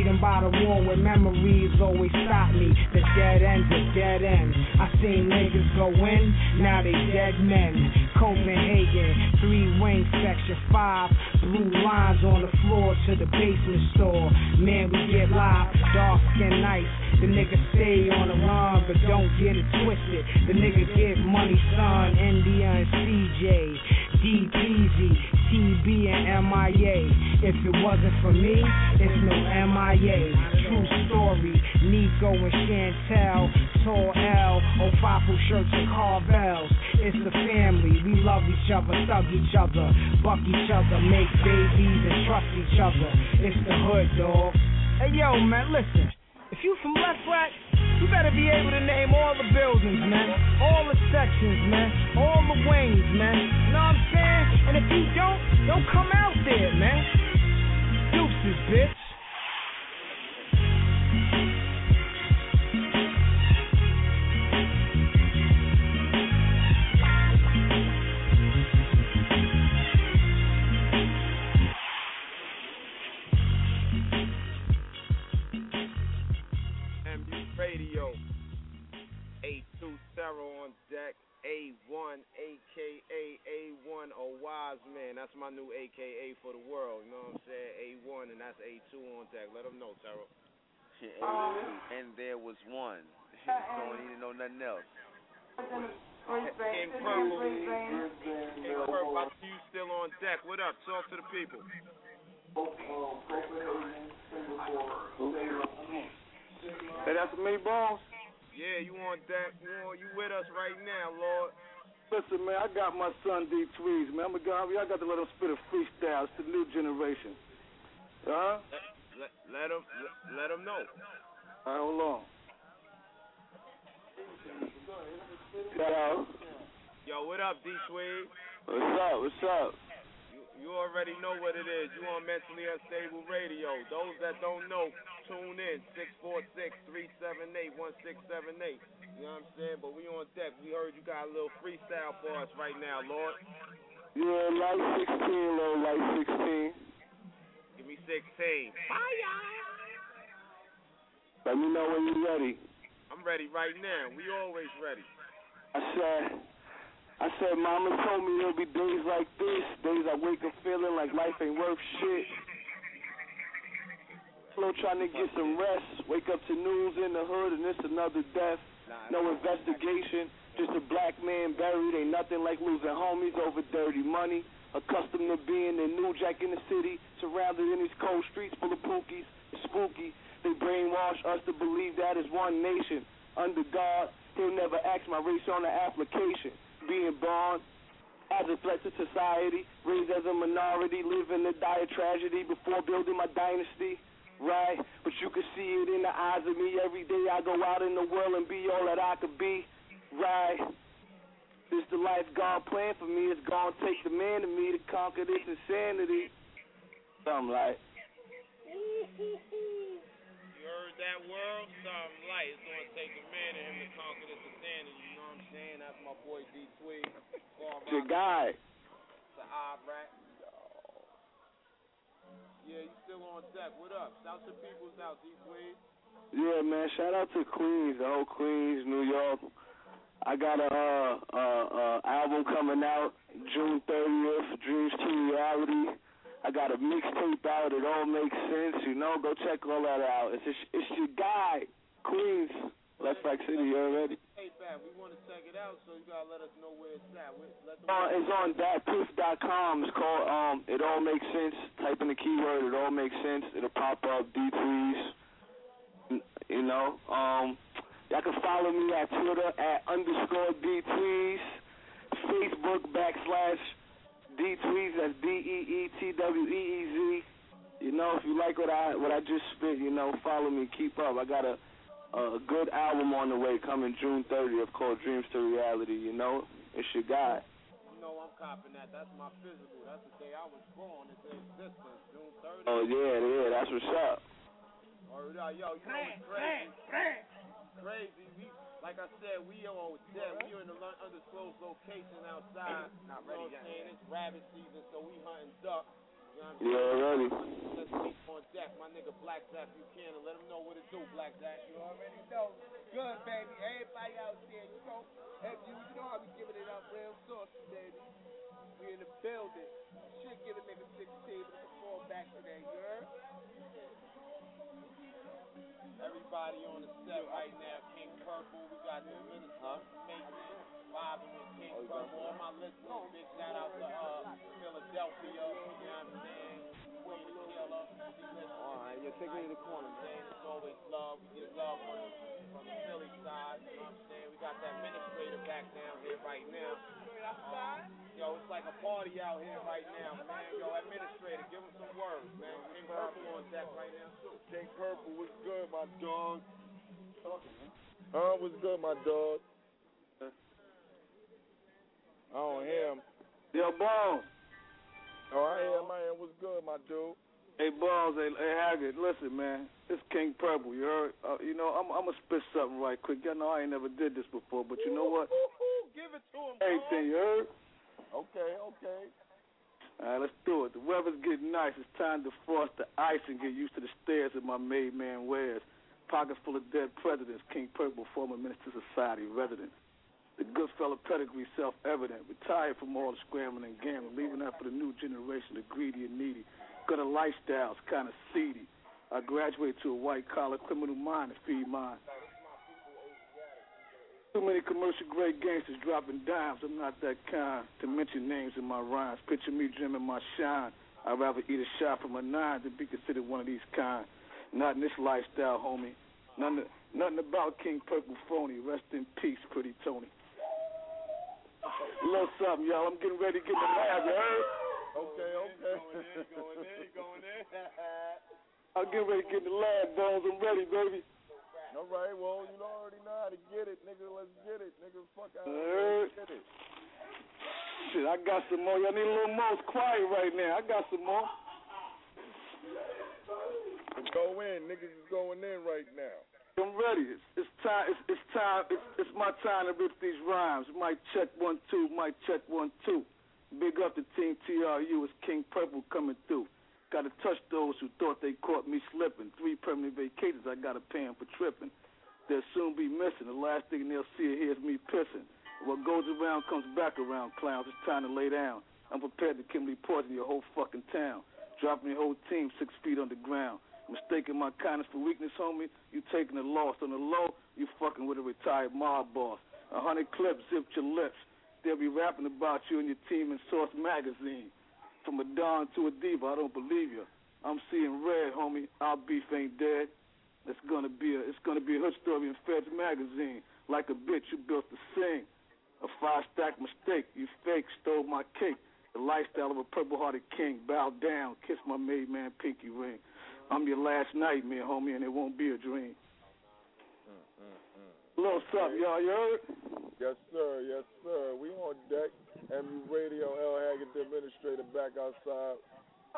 Speaker 33: By the wall where memories always stop me. The dead end's a dead end. I seen niggas go in, now they dead men. Copenhagen, three wings, section five. Blue lines on the floor to the basement store. Man, we get live, dark skin nice. The nigga stay on the run, but don't get it twisted. The nigga get money, son. India and CJ. DPZ, TB and MIA. If it wasn't for me, it's no MIA. True story. Nico and Chantel, Tall L, Ofafu shirts and Carvels. It's the family. We love each other, thug each other, buck each other, make babies and trust each other. It's the hood, dog. Hey yo, man, listen. If you from LeFrak, you better be able to name all the buildings, man. All the sections, man. All the wings, man. You know what I'm saying? And if you don't, don't come out there, man. Deuces, bitch.
Speaker 5: 820 on deck. A1, aka A1, a wise man. That's my new AKA for the world. You know what I'm saying? A1, and that's A2 on deck. Let them know, Terrell.
Speaker 4: Um, and there was one. Don't need to know nothing else.
Speaker 5: King Purple. King Purple, I see you still on deck. What up? Talk to the people.
Speaker 31: Hey, that's me, boss.
Speaker 5: Yeah, you on deck. You on, you with us right now, Lord.
Speaker 31: Listen, man, I got my son D Tweez, man. I'm a guy, I got to let him spit a freestyle. It's the new generation. Huh?
Speaker 5: Let, let him let, let him know.
Speaker 31: All right, hold on. Shout out.
Speaker 5: Yo, what up, D Tweez?
Speaker 31: What's up? What's up?
Speaker 5: You, you already know what it is. You on Mentally Unstable Radio. Those that don't know, tune in. 646-378-1678. You know what I'm saying? But we on deck. We heard you got a little freestyle for us right now, Lord.
Speaker 31: Yeah, light 16, little light 16.
Speaker 5: Give me 16. Fire!
Speaker 31: Let me know when you're ready.
Speaker 5: I'm ready right now. We always ready.
Speaker 31: I said, I said, Mama told me there'll be days like this, days I wake up feeling like life ain't worth shit. Slow trying to get some rest. Wake up to news in the hood and it's another death. No investigation, just a black man buried. Ain't nothing like losing homies over dirty money. Accustomed to being the new jack in the city, surrounded in these cold streets full of pookies. It's spooky. They brainwash us to believe that is one nation. Under God, he'll never ask my race on the application. Being born as a threat to society, raised as a minority, living a dire tragedy before building my dynasty. Right, but you can see it in the eyes of me every day. I go out in the world and be all that I could be. Right, this the life God planned for me. It's gonna take the man in me to conquer this insanity. Something like.
Speaker 5: You heard that world? Something like It's gonna take a man in him to conquer this insanity. You know what I'm saying? That's my boy D.
Speaker 31: It's your guy.
Speaker 5: The eye rat. Yeah, you still on deck. What up? Shout to people's out, D Tweez.
Speaker 31: Yeah, man. Shout out to Queens, the whole Queens, New York. I got a uh, uh, uh, album coming out June 30th, Dreams to Reality. I got a mixtape out. It all makes sense, you know. Go check all that out. It's it's, it's your guy, Queens, LeFrak City. You already.
Speaker 5: Hey, Fab, we want to check it out, so you gotta let us know where it's at. Let them
Speaker 31: Uh, it's on datpiff.com. It's called um. It all makes sense. Type in the keyword. It all makes sense. It'll pop up. D Tweez. You know. Um. Y'all can follow me at Twitter at underscore D Tweez. Facebook backslash D Tweez. That's D E E T W E E Z. You know, if you like what I what I just spit, you know, follow me. Keep up. I got a a good album on the way coming June 30th called Dreams to Reality. You know, it's your guy.
Speaker 5: You know I'm copping that. That's my physical. That's the day I was born into existence, June 30th.
Speaker 31: Oh yeah, yeah, that's what's up.
Speaker 5: Or, uh, yo, you know it's crazy. Crazy. We, like I said, we on deck. We are in an undisclosed location outside.
Speaker 4: Not
Speaker 5: you know what
Speaker 4: yet.
Speaker 5: I'm saying? It's rabbit season, so we hunting duck. You know what I mean?
Speaker 3: You already.
Speaker 5: Let's keep on deck, my nigga Black. Let him know what it do, Black.
Speaker 4: You already know. Good, baby. Everybody out there, you know, if you, you know how we giving it up real baby. We in the building. Should give a nigga 16, but back today?
Speaker 5: Everybody on the set right now, King Purple. We got the minister, huh? Vibing with King
Speaker 3: Oh, you
Speaker 5: All my listeners, big shout out to uh, Philadelphia. You know what I'm saying? Way to killer.
Speaker 3: All right, yeah, take me to the corner, man.
Speaker 5: it's always love. We get love from the, from the Philly side. You know what I'm saying? We got that administrator back down here right now. Um, yo, it's like a party out here right now, man. Yo, administrator, give him some words, man. King Purple on deck right now.
Speaker 3: King Purple, what's good, my dog? Huh? What's good, my dog? I don't hear him.
Speaker 31: Yo, Bones.
Speaker 3: Oh, I hear him. I hear. What's good, my dude?
Speaker 31: Hey, Bones. Hey, hey Haggood. Listen, man. It's King Purple. You heard? Uh, you know, I'm, I'm gonna spit something right quick. Y'all know I ain't never did this before, but you know what?
Speaker 3: Give it to him,
Speaker 31: Everything, you heard?
Speaker 3: Okay, okay.
Speaker 31: All right, let's do it. The weather's getting nice. It's time to frost the ice and get used to the stairs that my made man wears. Pocket full of dead presidents. King Purple, former Minister Society resident. The good fellow pedigree self-evident. Retired from all the scrambling and gambling, leaving that for the new generation, the greedy and needy. Got a lifestyle, it's kind of seedy. I graduated to a white-collar criminal mind to feed mine. Too many commercial grade gangsters dropping dimes. I'm not that kind to mention names in my rhymes. Picture me dreaming my shine. I'd rather eat a shot from a nine than be considered one of these kind. Not in this lifestyle, homie. Nothing, nothing about King Purple phony. Rest in peace, pretty Tony. A little something, y'all. I'm getting ready to get the lab, you heard?
Speaker 3: Okay, okay.
Speaker 5: Going in, going in. Going in.
Speaker 31: I'm getting ready to get in the lab, Bones. I'm ready, baby.
Speaker 3: All right, well, you already know how to get it, nigga. Let's get it, nigga. Fuck out
Speaker 31: Alright.
Speaker 3: Let's get it.
Speaker 31: Shit, I got some more. Y'all need a little more. It's quiet right now. I got some more.
Speaker 3: Go in, niggas is going in right now.
Speaker 31: I'm ready. It's, it's time. It's, it's time. It's, it's my time to rip these rhymes. Mic check one two. Mic check one two. Big up to Team TRU. It's King Purple coming through. Got to touch those who thought they caught me slipping. Three permanent vacations. I got to pay 'em for tripping. They'll soon be missing. The last thing they'll see hear is me pissing. What goes around comes back around, clowns. It's time to lay down. I'm prepared to Kimberly poison your whole fucking town. Dropping your whole team six feet underground. Mistaking my kindness for weakness, homie. You taking a loss on the low. You fucking with a retired mob boss. A hundred clips zipped your lips. They'll be rapping about you and your team in Source magazine. From a don to a diva, I don't believe you. I'm seeing red, homie. Our beef ain't dead. It's gonna be a it's gonna be a hood story in Feds magazine. Like a bitch you built to sing. A five stack mistake. You fake stole my cake. The lifestyle of a purple hearted king. Bow down, kiss my maid man pinky ring. I'm your last nightmare, homie, and it won't be a dream. Mm-hmm. Little something, y'all. You heard?
Speaker 3: Yes, sir. Yes, sir. We on deck. MU Radio, L. Haggood, the administrator, back outside.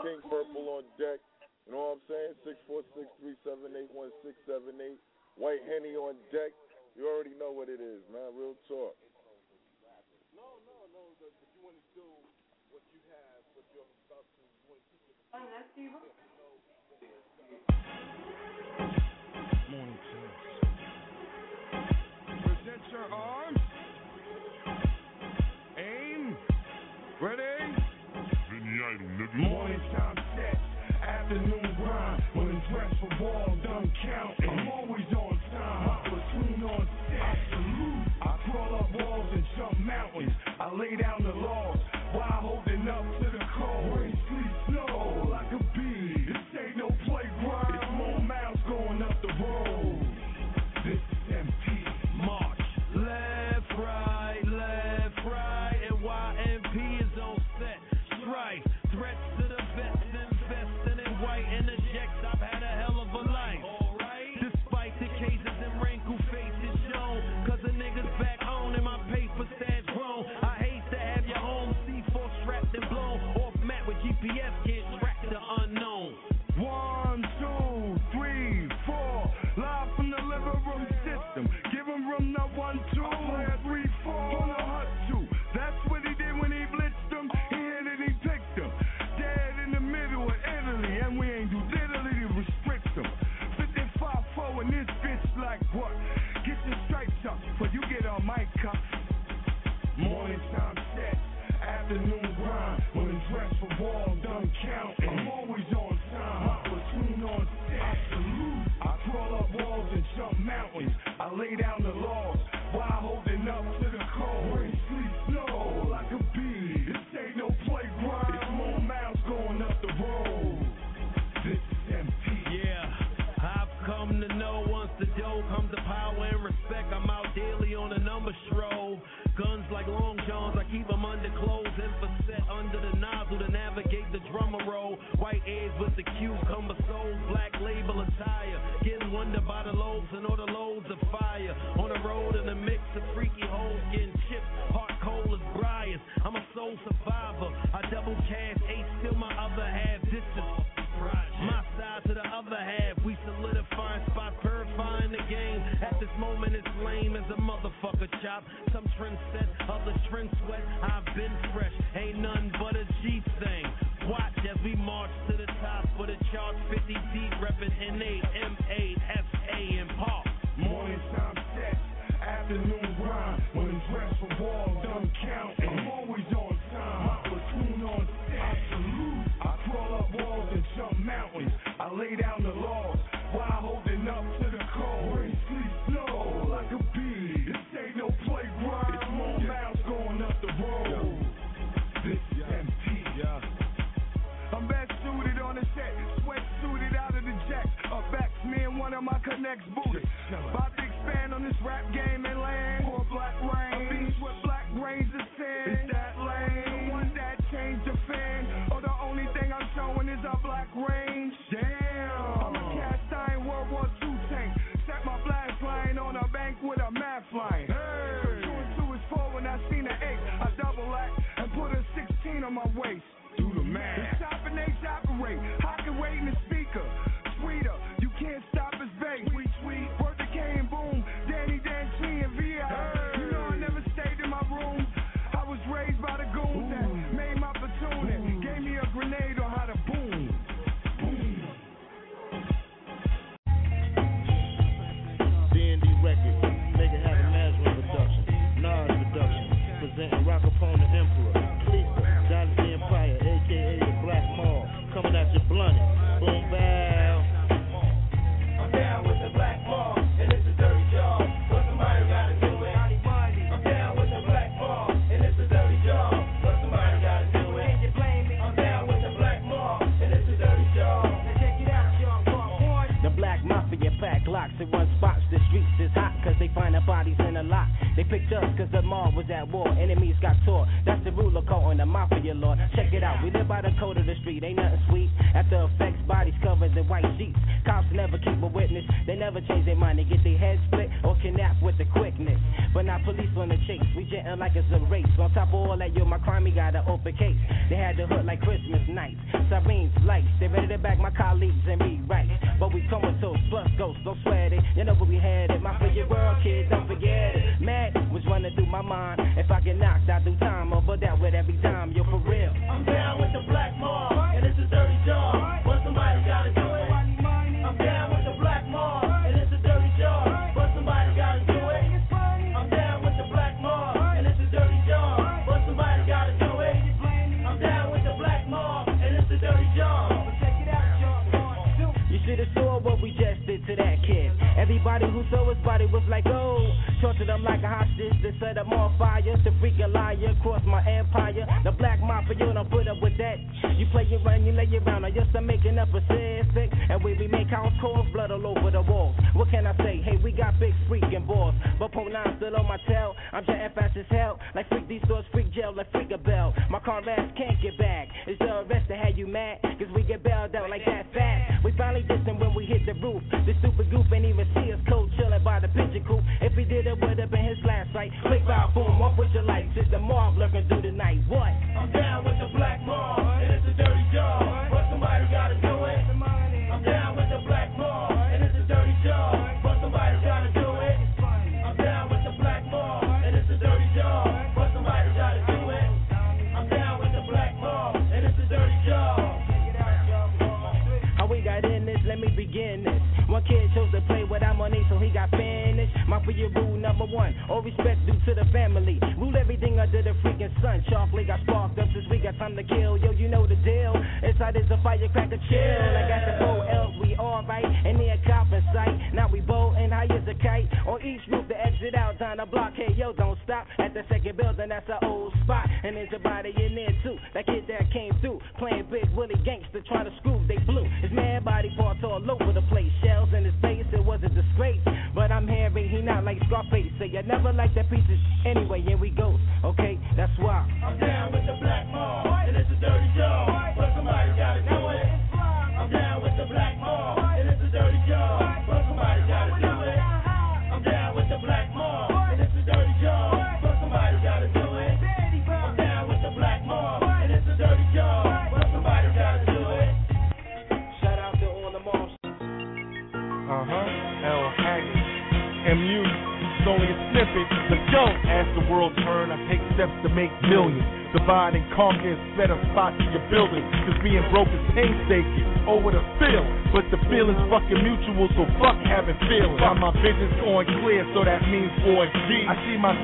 Speaker 3: King Purple on deck. You know what I'm saying? 646-378-1678. White Henny on deck. You already know what it is, man. Real talk.
Speaker 34: No, no, no. But if you want to do what you have, what you're about to, you want to keep it.
Speaker 35: Morning
Speaker 6: time. Afternoon grind. For ball. I'm always on time. On set. I salute. I crawl up walls and jump mountains. I lay down
Speaker 9: Afternoon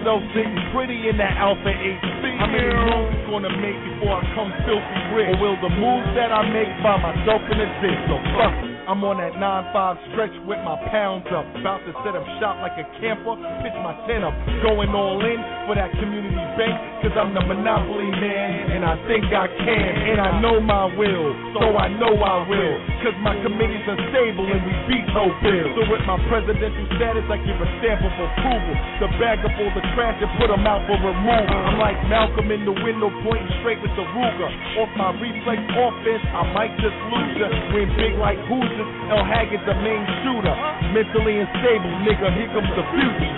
Speaker 9: myself sitting pretty in that Alpha 8. How many moves gonna make before I come filthy rich? Or will the moves that I make by myself in exist? So fuck it. I'm on that 9-5 stretch with my pounds up. About to set up shop like a camper, pitch my tent up. Going all in for that community bank, cause I'm the monopoly man. And I think I can, and I know my will, so I know I will. Cause my committee's unstable and we beat no bills. So with my presidential status, I give a stamp of approval. The bag up all the trash and put them out for removal. I'm like Malcolm in the window pointing straight with the Ruger. Off my reflex offense, I might just lose ya. When big like Hoosiers, El Haggood's the main shooter. Mentally unstable, nigga, here comes the future.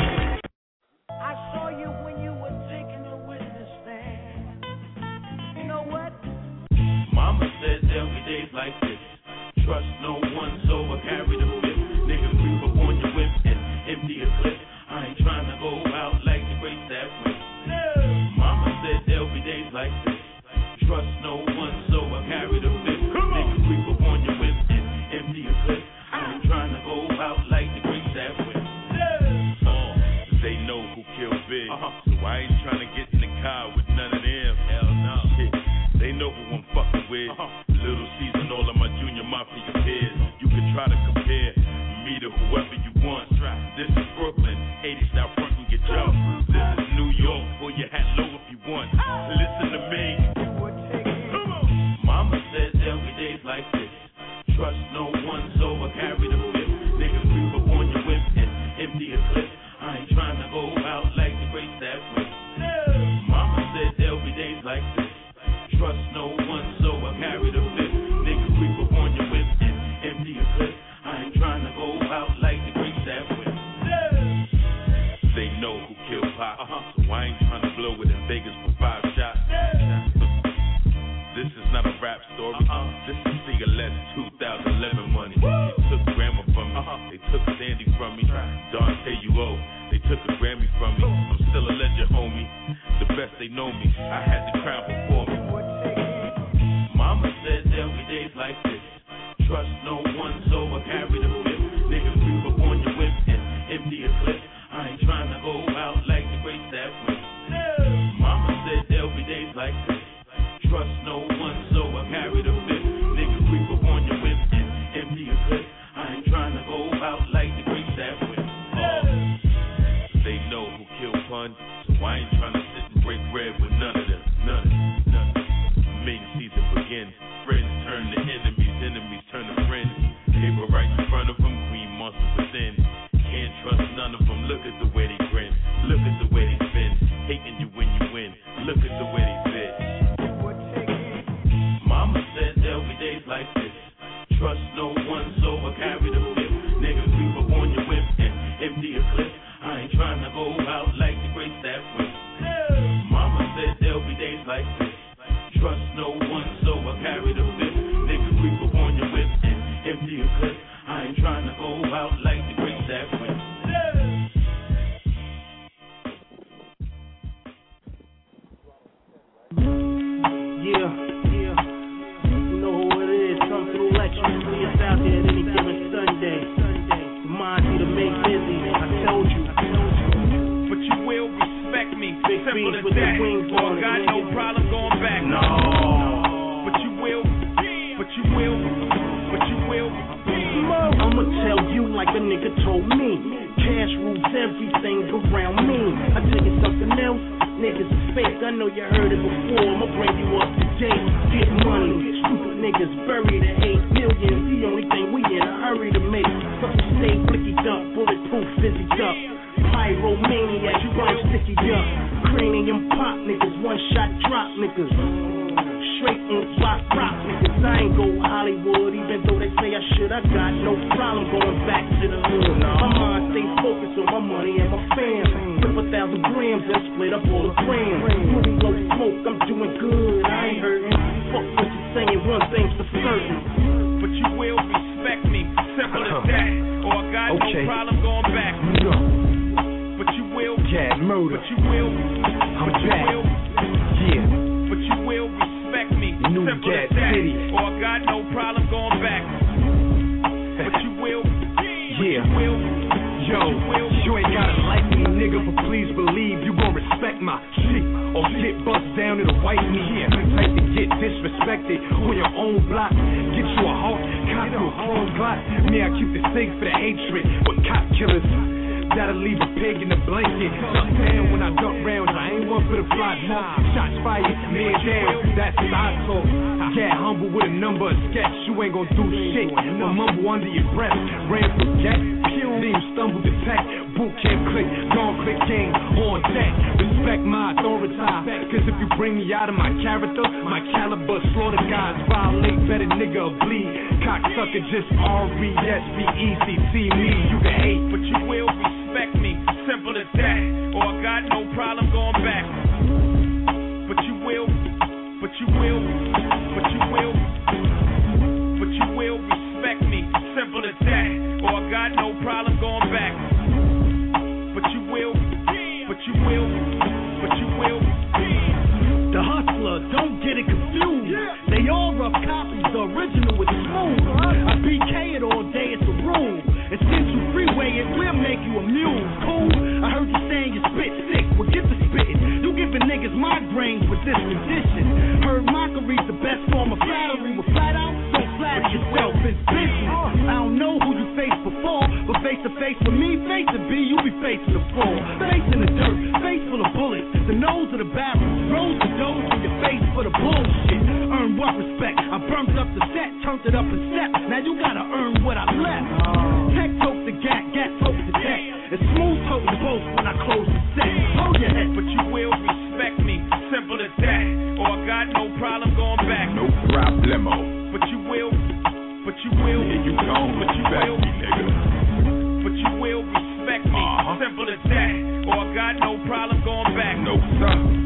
Speaker 12: Mama says every day's like this trust no one, so I carry the fifth. Nigga, creep up on your whip and empty a clip. I ain't trying to go out like the great that way. Mama said there'll be days like this. Trust no one, so I carry the fifth. Nigga, creep up on your whip and empty a clip. I ain't trying to go out like the great that way.
Speaker 36: Oh, they know who killed Big,
Speaker 12: uh-huh. so I ain't ain't
Speaker 18: gotta like me, nigga, but please believe you gon' respect my shit. Or get bust down, it'll wipe me here. Type to get disrespected on your own block. Get you a hawk, cop you a chrome Glock. Me, I keep the safe for the hatred with cop killers. That'll leave a pig in the blanket. Duck down when I duck rounds, I ain't one for the fly smoke. Shots fired, man down, that's what I talk. Get humble with a number of sketch, you ain't gon' do shit. But mumble under your breath, ran from gat, you stumble to tech. Boot Camp Clik, gon' click game on deck. Respect my authority, cause if you bring me out of my character, my caliber, slaughter guys, violate, better nigga bleed. Cocksucker, just R-E-S-P-E-C-T me, you can hate.
Speaker 37: but you will respect me, simple as that. Or I got no problem going back. But you will, but you will, but you will, but you will respect me, simple as that. Or I got no
Speaker 38: niggas with this condition. Heard mockery's the best form of flattery. With flat out, don't flatter yourself, it's business. I don't know who you faced before, but face to face with me, face to be, you'll be facing the fall. Face in the dirt, face full of bullets, the nose of the barrel, rose the dose in your face for the bullshit. Earn what respect? I burnt up the set, turned it up a step. Now you gotta earn what I left. Tech tote the gat, gat tote the deck. And smooth tote the boast when I close the
Speaker 22: problemo.
Speaker 37: But you will, but you will,
Speaker 22: Yeah, you gon'
Speaker 37: but you will,
Speaker 22: me, nigga.
Speaker 37: but you will respect me,
Speaker 22: Uh-huh.
Speaker 37: simple as that. Or I got no problem going back.
Speaker 22: No, sir.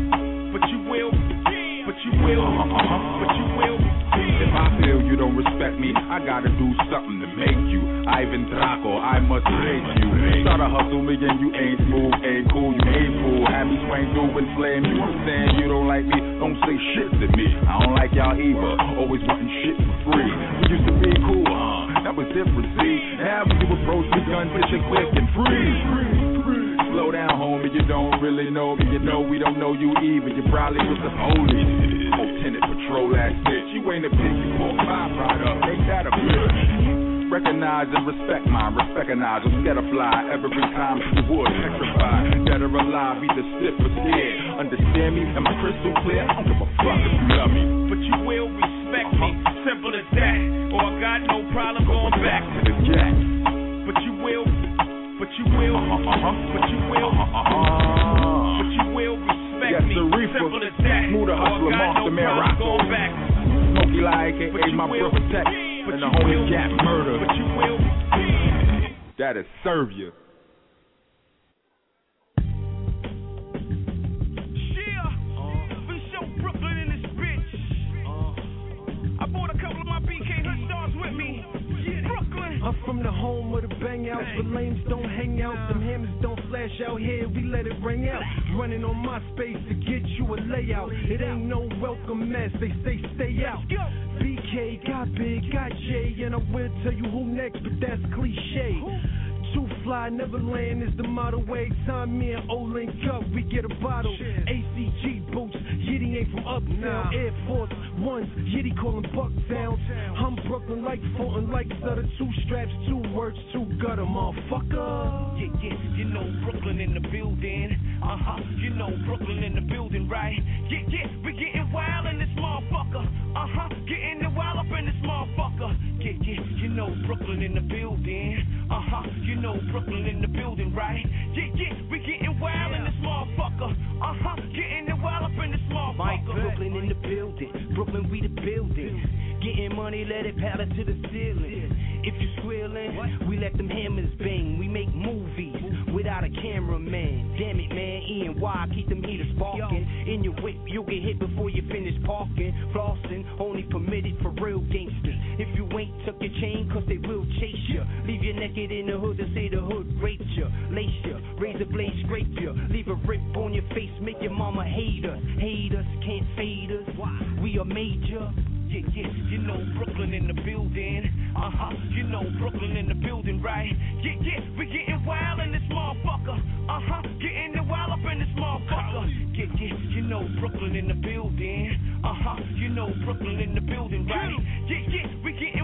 Speaker 22: Respect me, I gotta do something to make you. Ivan Drago, I must break you. Try to hustle me and you ain't smooth, ain't cool, you ain't fool. Have me swing through and flame you. I'm saying you don't like me, don't say shit to me. I don't like y'all either, always wanting shit for free. We used to be cool, huh? That was different, see? Now you approach me, gun bitch, and quick and free. Slow down, homie, you don't really know me. You know we don't know you either. You probably was the police. Lieutenant Patrol ass bitch. You ain't a pig, you pork pie product. Ain't that a bitch? Recognize and respect mine, recognize scared of fly every time you would petrify. Dead or alive, either stiff or scared. Understand me? Am I crystal clear? I don't give a fuck if you love me.
Speaker 37: But you will respect me, simple as that. Or I got no problem going back.
Speaker 22: To the jack.
Speaker 37: You will,
Speaker 22: Uh-huh.
Speaker 37: but you will,
Speaker 22: Uh-huh.
Speaker 37: but you will respect
Speaker 22: Yes,
Speaker 37: me,
Speaker 22: the reefer.
Speaker 37: simple as that. Or I
Speaker 22: hustler, monster
Speaker 37: no
Speaker 22: man,
Speaker 37: problem
Speaker 22: Rocco.
Speaker 37: back.
Speaker 22: Smokey like
Speaker 37: But
Speaker 22: aka my brother Tech.
Speaker 37: but
Speaker 22: And the homie
Speaker 37: will,
Speaker 22: murder.
Speaker 37: But you will.
Speaker 22: That'll serve you.
Speaker 37: We show Brooklyn in this bitch. I brought a couple of my BK Hood stars with me.
Speaker 39: I'm from the home of the bang outs, but lanes don't hang out. Them hammers don't flash out here, we let it ring out. Running on my space to get you a layout. It ain't no welcome mess, they say stay out. BK got big, got J, and I will tell you who next, but that's cliche. Too fly, never land is the motto. way. time me and O link up, we get a bottle. ACG boots, Ain't from uptown. Air Force Ones, Yiddy call them buck downs. I'm Brooklyn like Fulton, like Sutter. Two straps, two words, two gutter, motherfucker.
Speaker 24: Yeah, yeah, you know Brooklyn in the building. Uh huh, you know Brooklyn in the building, right? Yeah, yeah, we getting wild in this motherfucker. Uh huh, getting the wild up in this motherfucker. Yeah, yeah, you know Brooklyn in the building. Uh huh, you know Brooklyn in the building, right? Yeah, yeah, we getting wild in this motherfucker. Uh huh, this. Brooklyn in the building, Brooklyn we the building. Getting money, let it paddle to the ceiling. If you squealing, we let them hammers bang. We make movies without a cameraman. Damn it, man, Ian, why keep them heaters sparking? In your whip, you'll get hit before you finish parking. Flossing, only permitted for real gangsters. If you ain't tuck your chain, cause they will naked in the hood to say the hood raped you. Lace you, razor blade scrape you. Leave a rip on your face, make your mama hate us. Hate us, can't fade us. Why? We are major. Yeah, yeah, you know Brooklyn in the building. Uh huh, you know Brooklyn in the building, right? Yeah, yeah, we getting wild in this motherfucker. Uh huh, getting the wild up in this motherfucker. Yeah, yeah, you know Brooklyn in the building. Uh huh, you know Brooklyn in the building, right? Yeah, yeah, we getting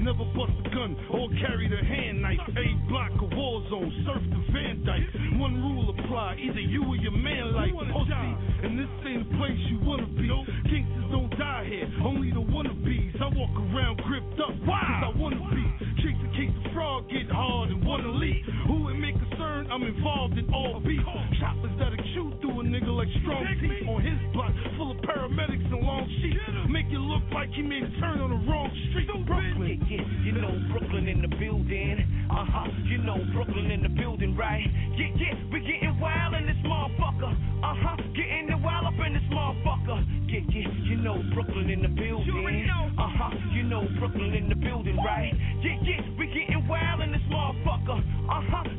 Speaker 40: Never bust a gun or carry the hand knife. A block a war zone, surf the Van Dyke. One rule apply, either you or your man like pussy. And this ain't the place you wanna be. Gangsters don't die here, only the wannabes. I walk around gripped up, cause I wanna be. Chase in case the frog get hard and wanna leave. Who may concern, I'm involved in all beef. Choppers that'll chew through a nigga like strong teeth on his block, full of paramedics and long sheets. Make it look like he made a turn on the wrong street.
Speaker 24: Brooklyn, yeah, yeah, you know Brooklyn in the building. Uh huh, you know Brooklyn in the building, right? Yeah, yeah, we getting wild in this motherfucker. Uh huh, getting the wild up in this motherfucker. Yeah, yeah, you know Brooklyn in the building. Uh huh, you know Brooklyn in the building, right? Yeah, yeah, we getting wild in this motherfucker. Uh huh,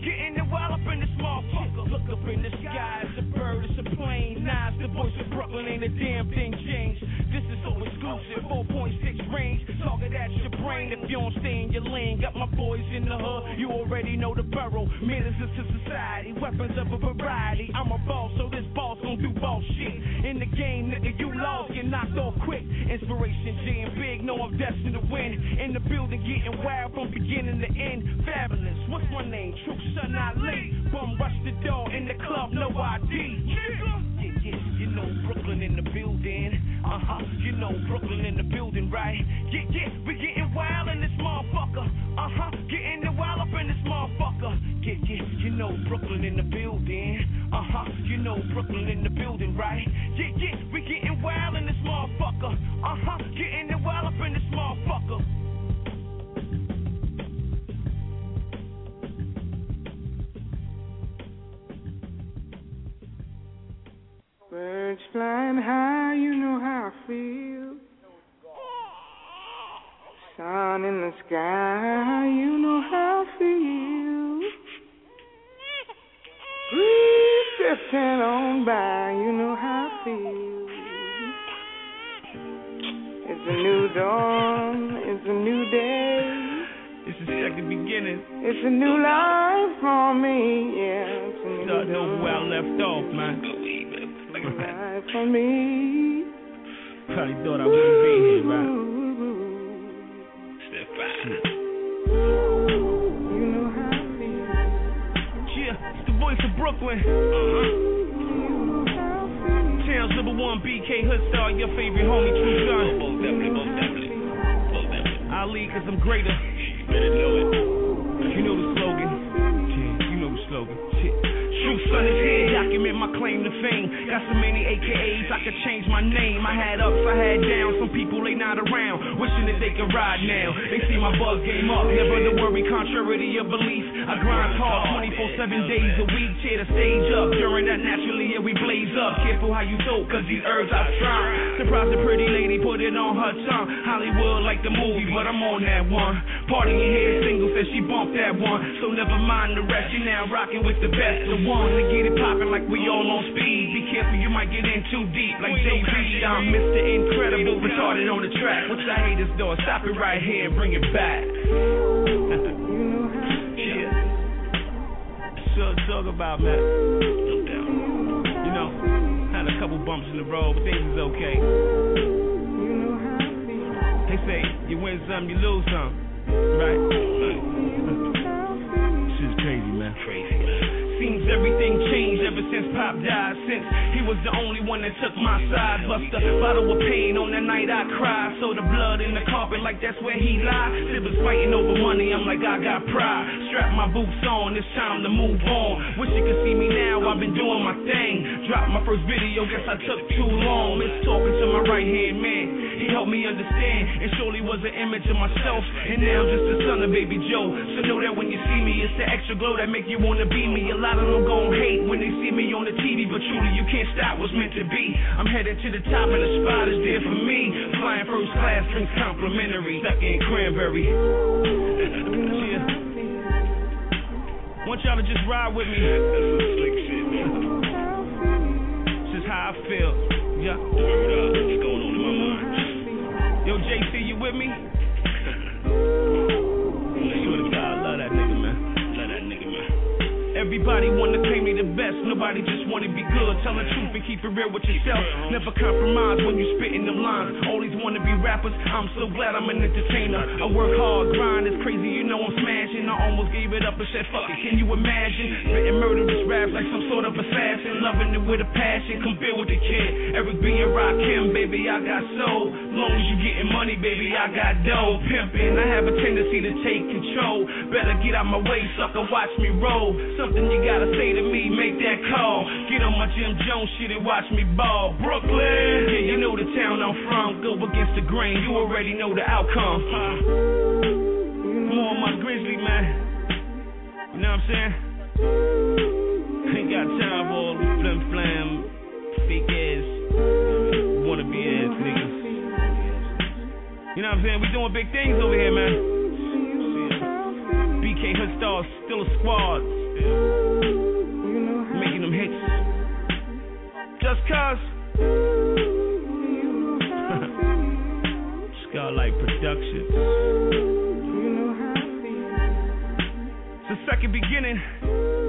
Speaker 24: up in the sky, it's a bird, it's a plane. Nah, it's the voice of Brooklyn, ain't a damn thing changed. This is so exclusive, 4.6 range. Target at your brain if you don't stay in your lane. Got my boys in the hood, you already know the borough. Menaces to society, weapons of a variety. I'm a boss, so this boss gon' do boss shit. In the game, nigga, you lost, get knocked off quick. Inspiration G and big, know I'm destined to win. In the building, getting wild from beginning to end. Fabulous, what's my name? True Son Ali. Bum rush the door in the club, no ID. Yeah, yeah, you know Brooklyn in the building. Uh huh, you know Brooklyn in the building, right? Yeah, yeah, we getting wild in this motherfucker. Uh huh, getting the wild up in this motherfucker. Yeah, yeah, you know Brooklyn in the building. Uh huh, you know Brooklyn in the building, right? Yeah, yeah, we getting wild in this motherfucker. Uh huh, getting the wild up in this motherfucker.
Speaker 41: Birds flying high, you know how I feel. Sun in the sky, you know how I feel. Breeze drifting on by, you know how I feel. It's a new dawn, it's a new day.
Speaker 15: It's the second beginning.
Speaker 41: It's a new life for me, yeah. It's a new
Speaker 15: Starting over where I left off, man.
Speaker 41: life for me.
Speaker 15: Probably thought I wouldn't be here, right? Voice of Brooklyn. Uh-huh. Towns number one, BK Hoodstar, your favorite homie, True Son. Most definitely, most definitely. Most definitely. Ali, cause I'm greater. Better know it. You know the slogan. Yeah, you know the slogan. Shit. True Son is here, document my claim to fame. Got so many AKAs, I could change my name. I had ups, I had downs. Some people they not around, wishing that they could ride now. They see my buzz game up, never to worry, contrary to your belief. I grind hard 24 7 days a week, tear the stage up. During that, naturally, we blaze up. Careful how you throw, cause these herbs I strong. Surprise a pretty lady, put it on her tongue. Hollywood like the movie, but I'm on that one. Party in here, single says she bumped that one. So never mind the rest, you now rocking with the best. The one to get it poppin' like we all on speed. Be careful, you might get in too deep. Like JB, I'm Mr. Incredible, retarded on the track. What y'all haters doing? Stop it right here and bring it back. <laughs> yeah. So talk about, man. Bumps in the road, but things is okay. They say you win some, you lose some, right? This is crazy, man. Crazy, man. Seems everything changed ever since Pop died. Since he was the only one that took my side. Bust a bottle of pain on the night I cried. So the blood in the carpet like that's where he lied. Siblings fighting over money, I'm like I got pride. Strap my boots on, it's time to move on. Wish you could see me now, I've been doing my thing. Dropped my first video, guess I took too long. Miss talking to my right hand man. He helped me understand, and surely was an image of myself. And now I'm just the son of baby Joe. So know that when you see me, it's the extra glow that make you wanna be me. A lot of them gon' hate when they see me on the TV, but truly you can't stop what's meant to be. I'm headed to the top, and the spot is there for me. Flying first class, drinks complimentary, stuck in cranberry. yeah. <laughs> Want y'all to just ride with me. That's some slick shit. This is how I feel. Yeah. With me? Everybody wanna claim they the best, nobody just wanna be good. Tell the truth and keep it real with yourself. Never compromise when you spitting them lines. Always wanna be rappers, I'm so glad I'm an entertainer. I work hard, grind is crazy, you know I'm smashing. I almost gave it up and said, fuck it, can you imagine? Spitting murderous raps like some sort of assassin. Loving it with a passion, come build with the kid. Eric B and Rakim, baby, I got soul. Long as you getting money, baby, I got dough. Pimping, I have a tendency to take control. Better get out my way, sucker, watch me roll. Something you gotta say to me, make that call. Get on my Jim Jones shit and watch me ball. Brooklyn, yeah, you know the town I'm from. Go against the grain, you already know the outcome. More on my grizzly, man. You know what I'm saying? <laughs> Ain't got time for all the flim flam, fake ass, wanna be ass niggas. You know what I'm saying? We doing big things over here, man. BK Hood Stars, still a squad. Making them hits. Just cause. Skylight <laughs> Productions. It's the second beginning.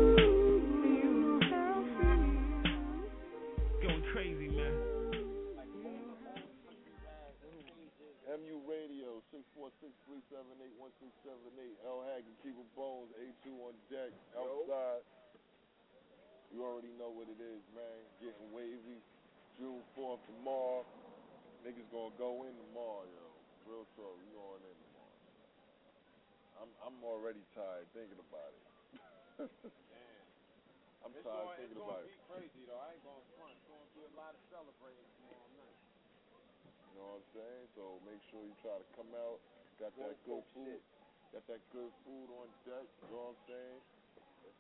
Speaker 3: Know what I'm saying? So make sure you try to come out. Got that good food. Got that good food on deck. You know what I'm saying?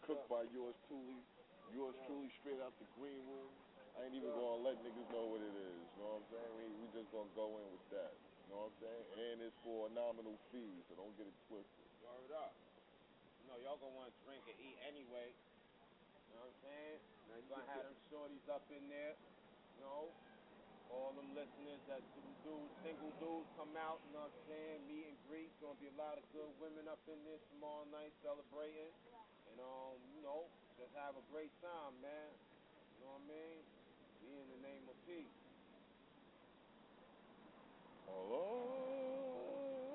Speaker 3: Cooked by yours truly. Yours truly straight out the green room. I ain't even gonna let niggas know what it is. You know what I'm saying? We, we just gonna go in with that. You know what I'm saying? And it's for a nominal fee, so don't get it twisted.
Speaker 6: Word up. You know, y'all gonna wanna drink and eat anyway. You know what I'm saying? We're gonna have them shorties up in there. You know, all them listeners that do dudes, single dudes come out, you know what I'm saying? Meet and greet. Gonna be a lot of good women up in there tomorrow night celebrating. And um, you know, just have a great time, man. You know what I mean? Be in the name of peace.
Speaker 3: Hello?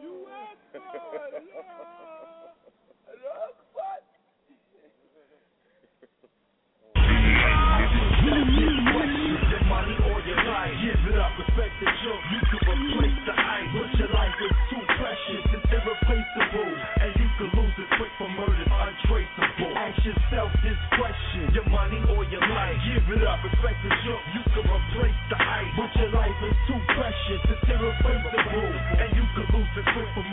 Speaker 6: U.S. boy,
Speaker 3: Look what?
Speaker 18: Your <laughs> money life, give it up, respect the joke. You could replace the ice, but your life is too precious, it's irreplaceable, and you could lose it quick for murder untraceable. Ask yourself this question: Your money or your life? Give it up, respect the joke. You could replace the ice, but your life is too precious, it's irreplaceable, and you could lose it quick for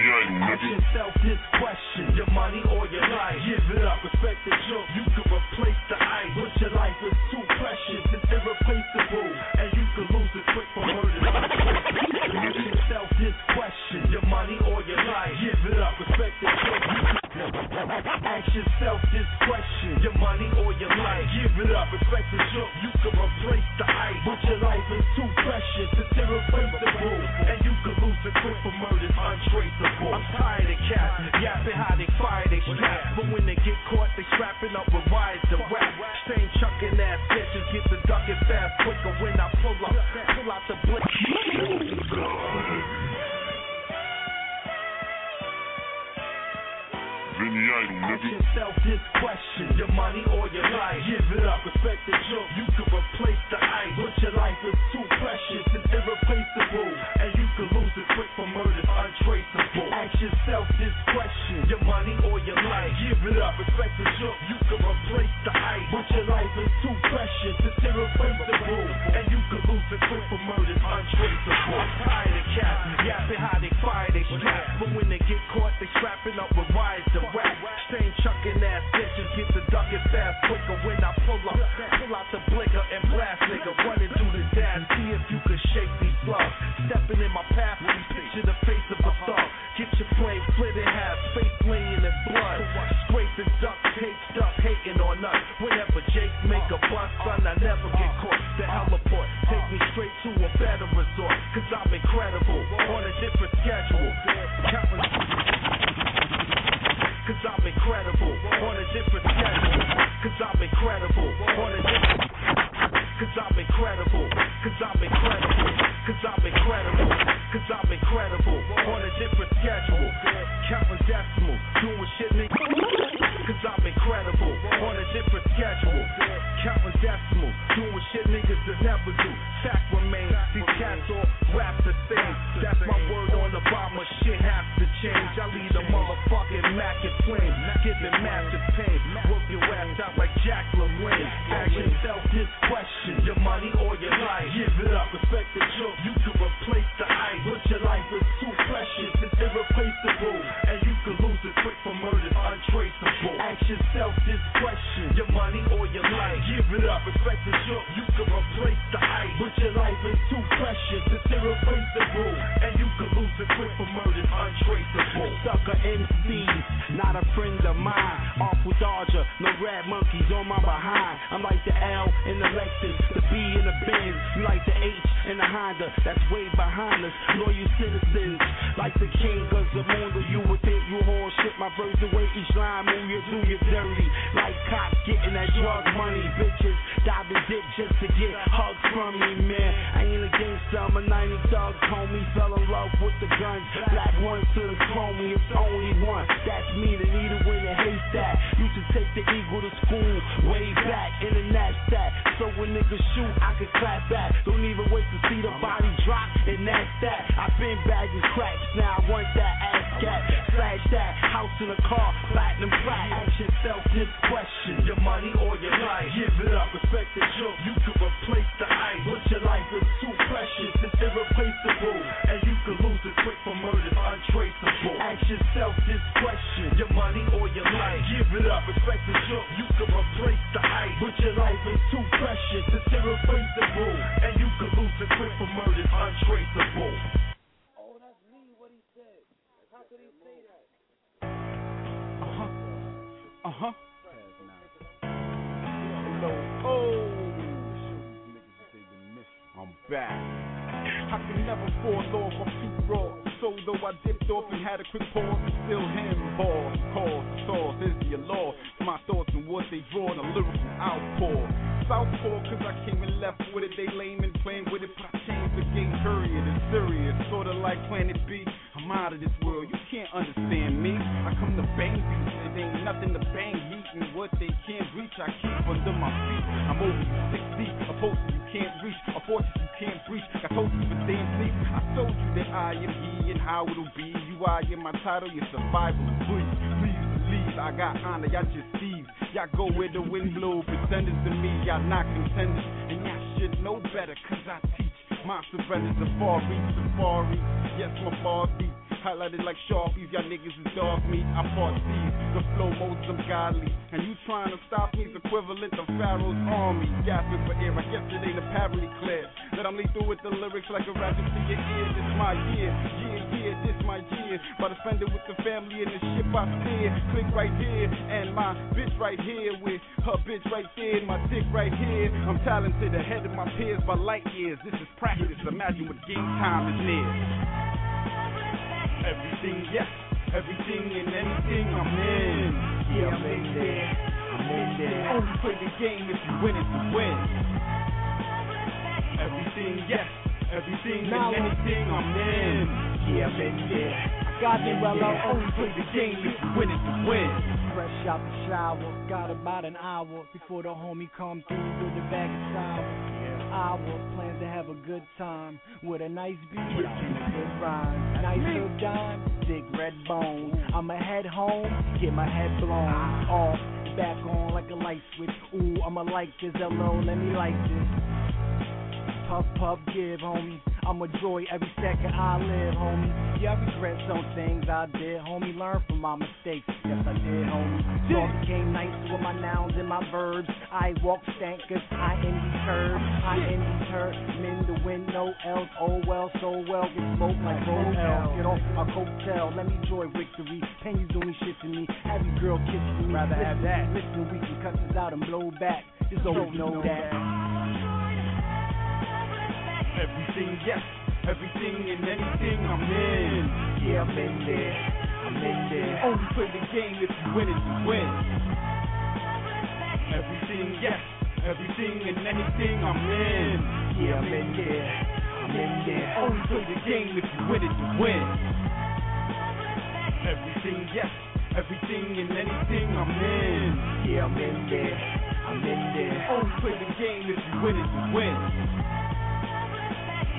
Speaker 18: Ask yourself this question, your money or your life. Give it up, respect the joke. You could replace the ice, but your life is too precious, it's irreplaceable, and you could lose it quick for murder. Ask yourself this question, your money or your life. Give it up, respect the shit. Ask yourself this question: Your money or your life? Give it up, respect the joke. You can replace the ice, but your life is too precious. It's irreplaceable, and you can lose it quick for murders untraceable. I'm tired of cats yapping how they fire they strap, but when they get caught, they strapping up with wires to rap. Same chucking ass bitches get the ducking fast quicker when I pull up, pull out the blick.
Speaker 34: Vinny Idol,
Speaker 18: Ask
Speaker 34: nigga.
Speaker 18: yourself this question: Your money or your life? Give it up, respect the joke. You can replace the ice, but your life is too precious. It's irreplaceable, and you it quick for murders untraceable. Ask yourself this question: Your money or your life? Give it up, respect the joke. You can replace the ice, but your life is too precious. It's irreplaceable, and you can lose it quick for murders untraceable. I'm tired of cats yapping how they fire they strap, but when they get caught, they strapping up with wires to rap. Same chucking ass bitches get the ducking fast quicker when I pull up, pull out the blicker and blast nigga running through the dash. See if you can shake these slugs. Stepping in my path, picture the face of a uh-huh. thug. Get your flame split in half, face laying in blood. Scraping duck, tape stuck, hating on us. Whenever Jake make a bust, uh-huh. son, I never get uh-huh. caught. The heliport take me straight to a better resort. Cause I'm incredible on a different schedule. Cause I'm incredible on a different schedule. Cause I'm incredible on a different. Cause I'm incredible. Cause I'm incredible. Cause I'm incredible. Cause I'm incredible on a different schedule. Counting decimal, doing shit nigga. Cause I'm incredible on a different schedule. Counting decimal, doing shit niggas that never do. Fact remains, these cats all rap the same. That's my word on the bomber. Shit has to change. I lead a motherfucking Mac in flames, giving massive pain. Work your ass out like Jack LaLanne. Ask yourself this question: Your money or your life? Give it up, respect the joke. You can replace the ice, but your life is too precious. It's irreplaceable, and you can lose it quick for murders untraceable. Ask yourself this question: Your money or your life? Give it up, respect the joke. You can replace the ice, but your life is too precious. It's irreplaceable, and you can lose it quick for murders untraceable.
Speaker 42: Sucker MCs, not a friend of mine. Off Awful dodger, no red monkeys on my behind. I'm like the L in the Lexus, the B in the Benz. You like the H in the Honda, that's way behind us. Loyal citizens, like the king of Zamunda. You would you horse shit my verse the way each line move you do you dirty. Like cops getting that drug money, bitches diving dip just to get hugs from me, man. I ain't a gangster, I'm a 90 dog, homie. Fell in love with the guns, black ones to the chrome, it's only one. That's me, the needle in the haystack. Take the eagle to school, way back in the knapsack. So when niggas shoot, I can clap back. Don't even wait to see the body drop, and that's that. I've been bagging cracks, now I want that ass cat. Slash that, house in a car, platinum flat. Ask yourself this question: Your money or your life?
Speaker 18: Give it up, respect the joke. You can replace the ice, but your life is too precious. It's irreplaceable, and you can lose quick for murders untraceable. Ask yourself this question: Your money or your life? Give it up, respect the joke. You can replace the ice, but your life is too precious. It's irreplaceable, and you can lose it quick for murders untraceable.
Speaker 4: Oh, that's me, what he said. How could he say that?
Speaker 22: Uh huh. Oh, I'm back. I can never fall off, I'm too raw. So though I dipped off and had a quick pause, still him. Boss, cause, the source is the law. My thoughts and what they draw a lyrical outpour. Southpaw, cause I came and left with it. They lame and playing with it, but I changed the game, period. It's serious, sorta like Planet B. I'm out of this world, you can't understand me. I come to bang beats, it ain't nothing to bang beat. And what they can't reach, I keep under my feet. I'm over you six a poster you can't reach, a fortress you can't breach. Got toasted for staying sleep. Told you that I am he and how it'll be. You are in my title, your survival is breathe. Please believe I got honor, y'all just thieves. Y'all go where the wind blow, pretenders to me, y'all not contenders. And y'all should know better, cause I teach. My surrender's a far reach safari. Yes, my bars beat. Highlighted like Sharpies. Y'all niggas is dog meat. I'm fought thieves. The flow modes them godly. And you trying to stop me's equivalent to Pharaoh's army. Gasping for air. I guess it ain't apparently clear that I'm lethal with the lyrics like a ratchet to your ear. This my year. Yeah, yeah, this my year. But offended with the family and the ship I steer. Click right here. And my bitch right here with her bitch right there. My dick right here. I'm talented ahead of my peers by light years. This is practice. Imagine what game time is near. Everything, yes. Everything and anything I'm in. Yeah, I'm in there. I'm in there. Only play the game if you win it to win. Everything, yes. Everything and anything I'm in. Yeah, I'm in there.
Speaker 33: Got me well, I'll
Speaker 22: Only play the game if you win it to win.
Speaker 33: Fresh out the shower, got about an hour before the homie come through with a bag of sour. Hour plans to have a good time with a nice beat and a good rhyme. Nice little dime, big red bone. I'ma head home, get my head blown off, back on like a light switch. Ooh, I'ma like this, hello, let me like this. Puff, puff, give, homie. I'm a joy every second I live, homie. Yeah, I regret some things I did, homie. Learn from my mistakes. Yes, I did, homie. So I became nice with my nouns and my verbs. I walk stank cause I these curves. I these hurt. Men the wind, no else. Oh well, so well. Get smoked like roll Get off my coattail. Let me enjoy victory. Pennies don't shit to me. Have your girl kissing me.
Speaker 10: Rather have that.
Speaker 33: Listen, we can cut this out and blow back. Just always know that.
Speaker 22: Everything, yes. Everything and anything I'm in. Yeah, I'm in there. I'm in there. Oh, Only play the game if you win it to win. Everything, yes. Everything and anything I'm in. Yeah, I'm in there. I'm in there. Oh, Only play the game if you win it to win. Everything, yes. Everything and anything I'm in. Yeah, I'm in there. I'm in there. Oh, Only play the game if you win it to win.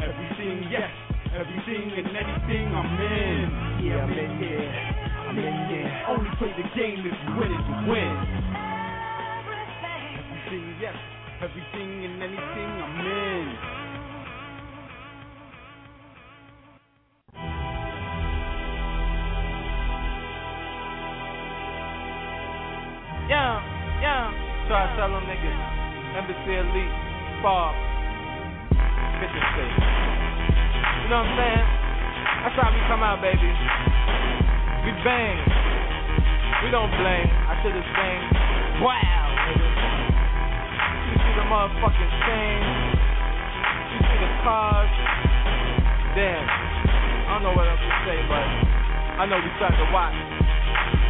Speaker 22: Everything, yes. Everything and anything I'm in. Yeah, I'm in there. I'm in there. Only play the game if you win it to win. Everything, yes. Everything and anything I'm in.
Speaker 10: Yeah, yeah. So I tell them niggas, Embassy Elite, Bob, Bitches State. You know what I'm saying? That's how we come out, baby. We bang. We don't blame. I should have sang, wow, nigga. You see the motherfucking chains. You see the cars. Damn. I don't know what else to say, but I know we starting to watch.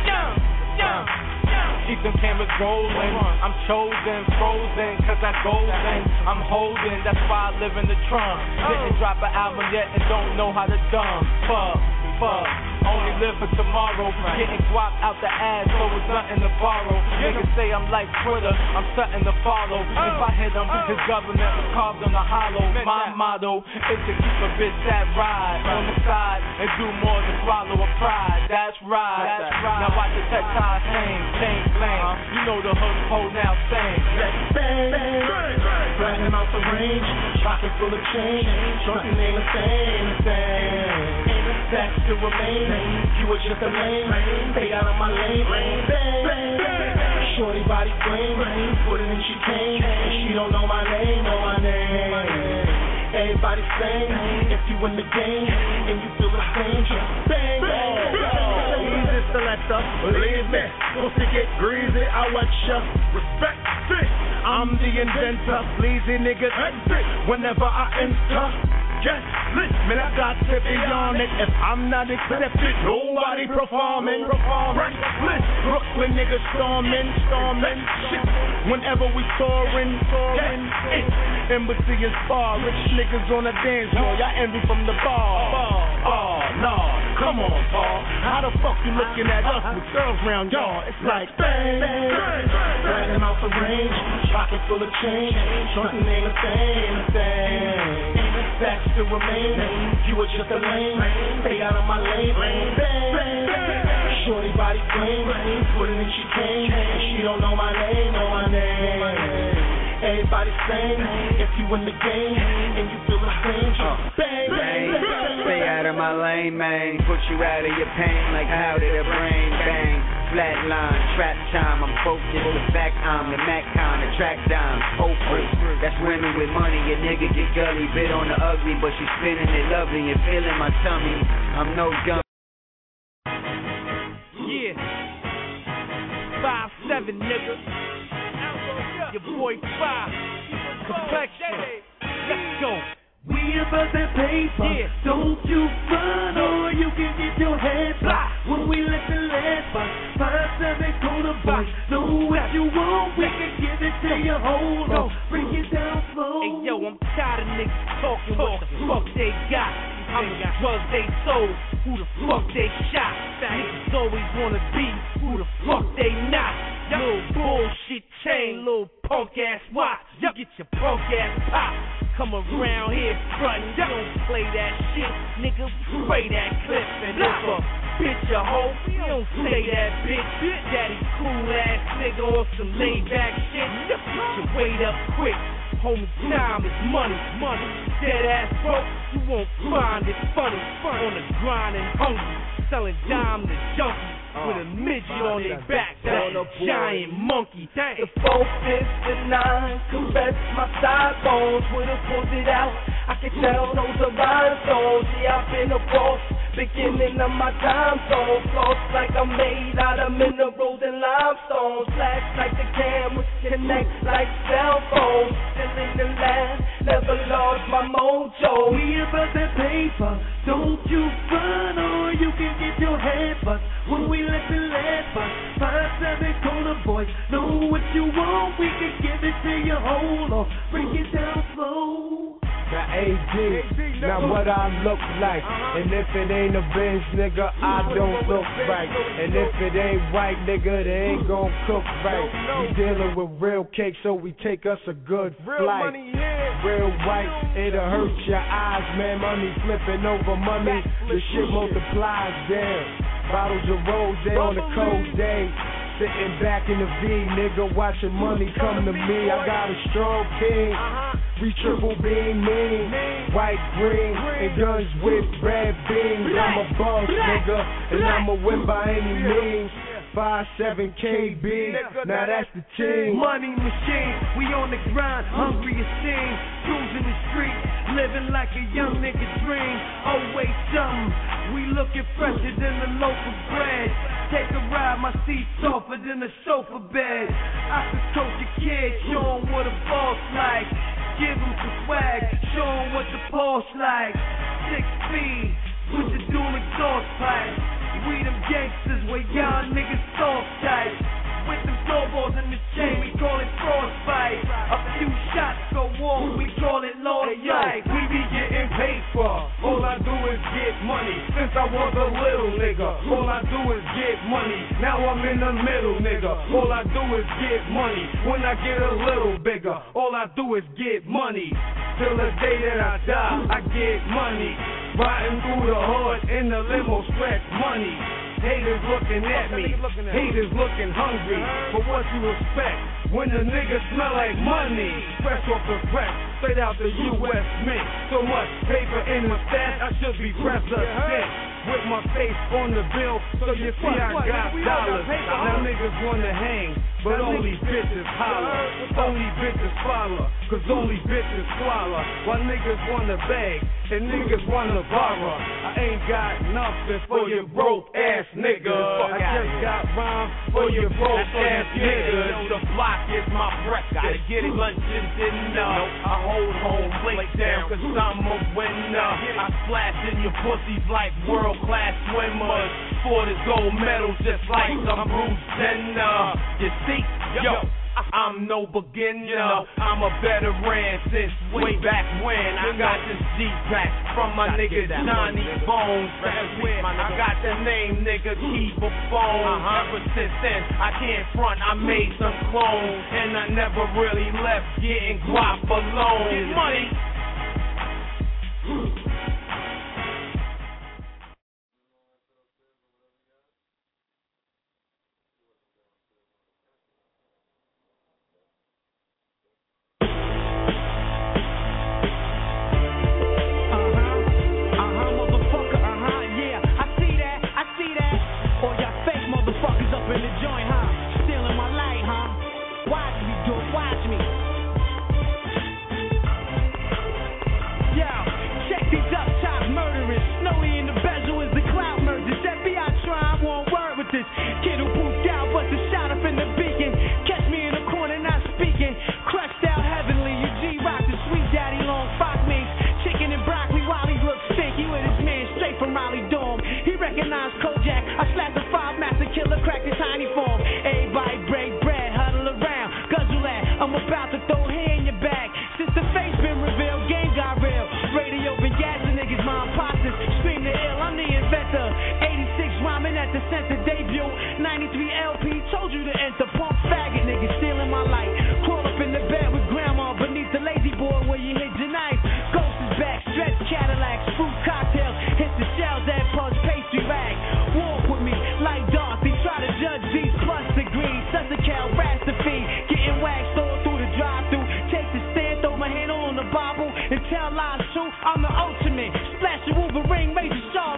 Speaker 10: Yeah, yeah. Keep them cameras rolling. I'm chosen, frozen, cause I golden. I'm holding, that's why I live in the trunk. Didn't drop an album yet and don't know how to dumb. Fuck, fuck. Only live for tomorrow. Getting guap out the ass, so it's nothing to borrow. Niggas say I'm like Twitter, I'm something to follow. If I hit them, his government was carved on the hollow. My motto is to keep a bitch that ride on the side and do more than swallow a pride. That's right. That's right. Now watch the tactile hang, chain flame. You know the hood hold now sing.
Speaker 14: Bang, bang, bang him out the range, pocket full of change, something ain't the same, the same. That still remain, you were just a lame, stay out of my lane, bang, bang, shorty body frame, put it in she came, she don't know my name, know my name. Everybody same, if you in the game, and you feel the same, just bang, bang, bang. Easy selector, believe me, supposed to get greasy, I watch ya, respect it. I'm the inventor, lazy niggas. Whenever I enter. Lit, man, I got to be on it. If I'm not accepted, nobody performing. Reckless, Brooklyn niggas storming, storming. Shit, whenever we soaring, soaring. Embassy is bar, rich niggas on the dance floor. Y'all envy from the bar. Oh, no, come on, Paul. How the fuck you looking at us with girls round y'all? It's like bang, bang, bang him out the range, pocket full of change, something ain't a thing, a thing. Facts still remain, you were just a lame, stay out of my lane, bang, bang. Shorty body frame, put it in she came, she don't know my name, know my name. Everybody everybody same. If you in the game and you feel the same,
Speaker 43: Uh,
Speaker 14: bang, bang, bang.
Speaker 43: Stay out of my lane, man. Put you out of your pain like how did a brain bang? Flatline, trap time. I'm focused. The fact I'm the Mac kind, the track dime. Hopeful. That's women with money. Your nigga get gully, bit on the ugly, but she spinning it lovely and feeling my tummy. I'm no dumb.
Speaker 24: Yeah. Five seven nigga. Your boy five. Complexion. Let's go.
Speaker 11: We about that paper.
Speaker 24: Yeah.
Speaker 11: Don't you run or you can get your head blocked. When we let the lead box, five seven corner box. Know what you want, we can give it to you. Hold on, bring it down slow.
Speaker 24: Hey yo, I'm tired of niggas talking what the fuck they got. How much drugs they sold, who the fuck they shot. Niggas always wanna be who the fuck they not. Little bullshit chain, mm. little punk ass watch. You get your punk ass pop. Come around here frontin', you don't play that shit, nigga. Spray that clip and if a bitch a hoe, you don't say that bitch. Daddy cool ass nigga or some laid back shit. Get your weight up quick. Homie, time is money, money. Dead ass broke, you won't find it funny. On the grind and hungry, selling dime to junkies with a oh, midget on their back. That's a giant monkey.
Speaker 11: The four, fifth, and nine caress my side bones. Would've pulled it out. I can tell those are rhinestones. Yeah, I've been a boss, beginning of my time zone. Floss like I'm made out of minerals and limestone. Flash like the cameras, connect like cell phones. Still in the land, never lost my mojo. We about that paper. Don't you run or you can get your head bust. When we let the lead bust, five seven corner boys know what you want. We can give it to you. Hold on, break it down slow.
Speaker 42: Now AG, now what I look like. And if it ain't a Benz, nigga, I don't look right. And if it ain't white, nigga, they ain't gon' cook right. We dealing with real cake, so we take us a good flight. Real white, it'll hurt your eyes, man. Money flipping over money, the shit multiplies damn. Bottles of rose on a cold day. Sitting back in the V, nigga, watching money come to me. I got a strong king. We triple beam mean, white, green, and guns with red beams. I'm a boss, nigga, and I'ma win by any means. Five seven KB, now that's the team.
Speaker 11: Money machine, we on the grind, hungry as sin. Cruising the street, living like a young nigga dream. Always something, we looking fresher than the loaf of bread. Take a ride, my seat softer than a sofa bed. I could coach a kid, show what a boss like. Give him some swag, show him what the Porsche like. Six speed, with the dual exhaust pipe.
Speaker 21: Is get money. When I get a little bigger, all I do is get money. Till the day that I die, I get money. Riding through the hood in the limo, stretch money. Haters looking at me, haters looking hungry. But what you expect when the niggas smell like money? Fresh off the press, straight out the U.S. Mint. So much paper in the stash, I should be president. With my face on the bill, so you see I got dollars. Now niggas wanna hang, but only bitches holler. Only bitches follow, cause only bitches swallow. While niggas wanna beg, and niggas wanna borrow. I ain't got nothing for your broke ass niggas. I just got rhymes for your broke ass niggas.
Speaker 10: The block is my breakfast. Gotta get it. Lunch and dinner. I hold home plate down cause I'm a winner. I splash in your pussies like world class swimmers. For this gold medal just like I'm Bruce Jenner. You see, yo. I'm no beginner. I'm a veteran since way back when. I got this G-Pack from my nigga Johnny Bones. I got the name nigga keep a phone. Ever since then, I can't front. I made some clones, and I never really left getting guap alone. Get money. <gasps> <gasps>
Speaker 33: recognized I slapped the five master killer, cracked his tiny form. Everybody break bread, huddle around. Guzzle that, I'm about to throw hair in your back. Since the face been revealed, game got real. Radio been gassing niggas, my imposters. Scream the ill, I'm the inventor. 86 rhyming at the center debut. 93 LP, told you to enter. Pump faggot niggas stealing my light. Crawl up in the bed with grandma beneath the lazy boy where you hid your knife. Ghost is back, stretch Cadillacs, fruit cocktails. Hit the shells that Rastafy. Getting waxed all through the drive through. Take the stand, throw my hand on the Bible. And tell lies true. I'm the ultimate. Splash a Wolverine, Major Shaw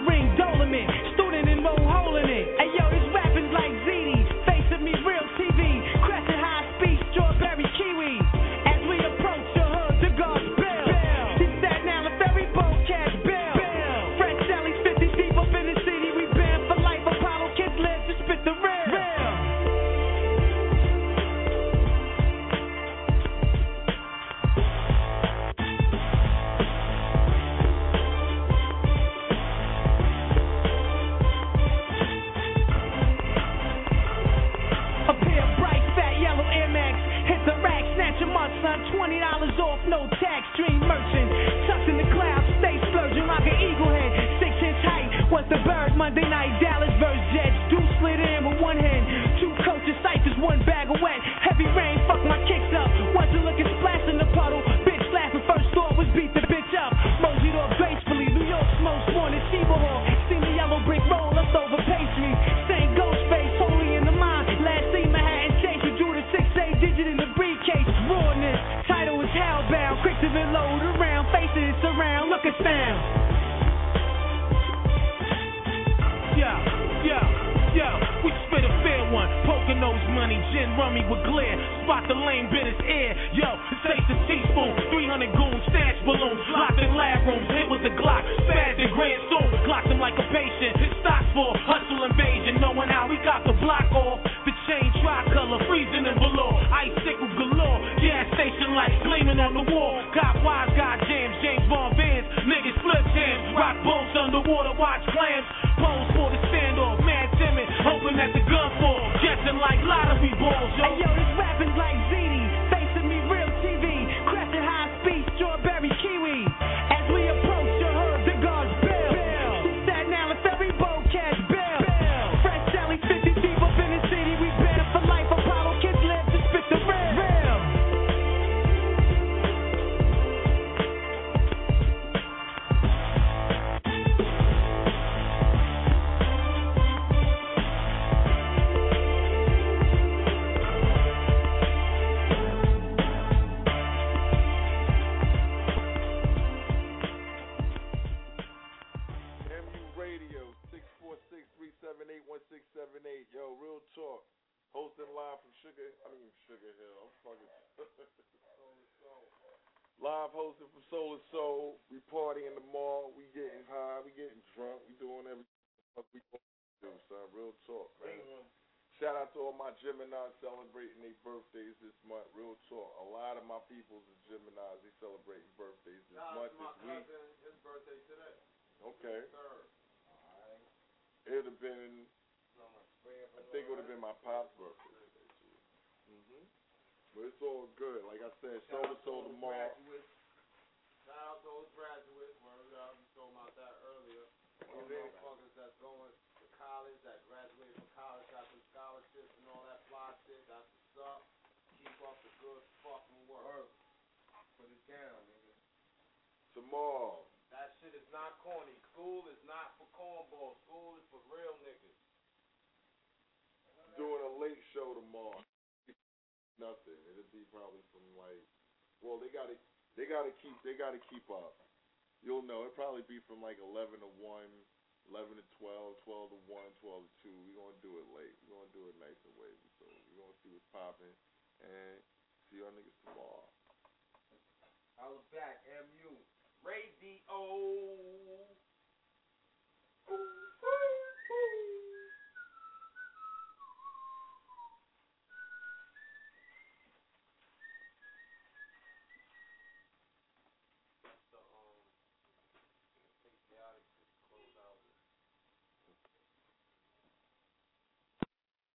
Speaker 33: son. Twenty dollars off, no tax. Dream merchant, tucked in the clouds, stay splurging like an eagle head. Six inch height, was the bird. Monday night, Dallas versus Jets. Two slid in with one hand. Two coaches, ciphers, one bag of wet. Heavy rain, fuck my kicks up. Wasn't looking splash in the puddle. Bitch laughing, first thought was beat the bitch up. Moseyed off gracefully. New York's most wanted Chiba at sound.
Speaker 12: Yo, yo, yo, we spit a fair one. Poker nose money, gin rummy with glare. Spot the lame bit his ear. Yo, it takes a teaspoon. 300 goons, stash balloons. Locked in lab rooms, hit with the Glock. Spazzed in grand soon. Clocked him like a patient. His stocks for hustle invasion. Knowing how we got the block off. The chain tricolor, freezing in below. Icicle galore. Gas station lights gleaming on the wall. Got wise, got jams, James Bond Vans. Niggas flip hands. Rock boats underwater, watch clams. Pose for the standoff. Mad timid, hoping that the gun fall. Guessing like lottery balls, yo.
Speaker 33: Hey yo, this rapping's like
Speaker 3: Hosting live from Sugar, I mean Sugar Hill. I'm fucking <laughs> Live hosting from Soul and Soul. We party in the mall. We getting high. We getting drunk. We doing everything we do, son. Real talk, man. Shout out to all my Geminis celebrating their birthdays this month. Real talk. A lot of my peoples is Geminis. They celebrating birthdays this month, this week.
Speaker 6: His birthday today.
Speaker 3: Okay.
Speaker 6: Third.
Speaker 3: It would have been, I think it would have been my pop's birthday. hmm But it's all good. Like I said, soul to soul tomorrow.
Speaker 6: Shout out to those graduates. Word up. You told about that earlier. All
Speaker 3: Yeah.
Speaker 6: motherfuckers that's going to college, that graduated from college, got some scholarships and all that fly shit. That's what's up. Keep up the good fucking work. Put it down, nigga.
Speaker 3: Tomorrow.
Speaker 6: That shit is not corny. School is not for cornballs. School is for real niggas.
Speaker 3: Doing a late show tomorrow. Nothing. It'll be probably from like, well, they gotta, they gotta keep, they gotta keep up. You'll know. It'll probably be from like 11 to 1, 11 to 12, 12 to 1, 12 to 2. We're gonna do it late. We're gonna do it nice and wavy. So we're gonna see what's popping and see y'all niggas tomorrow.
Speaker 6: I was back. MU. Radio.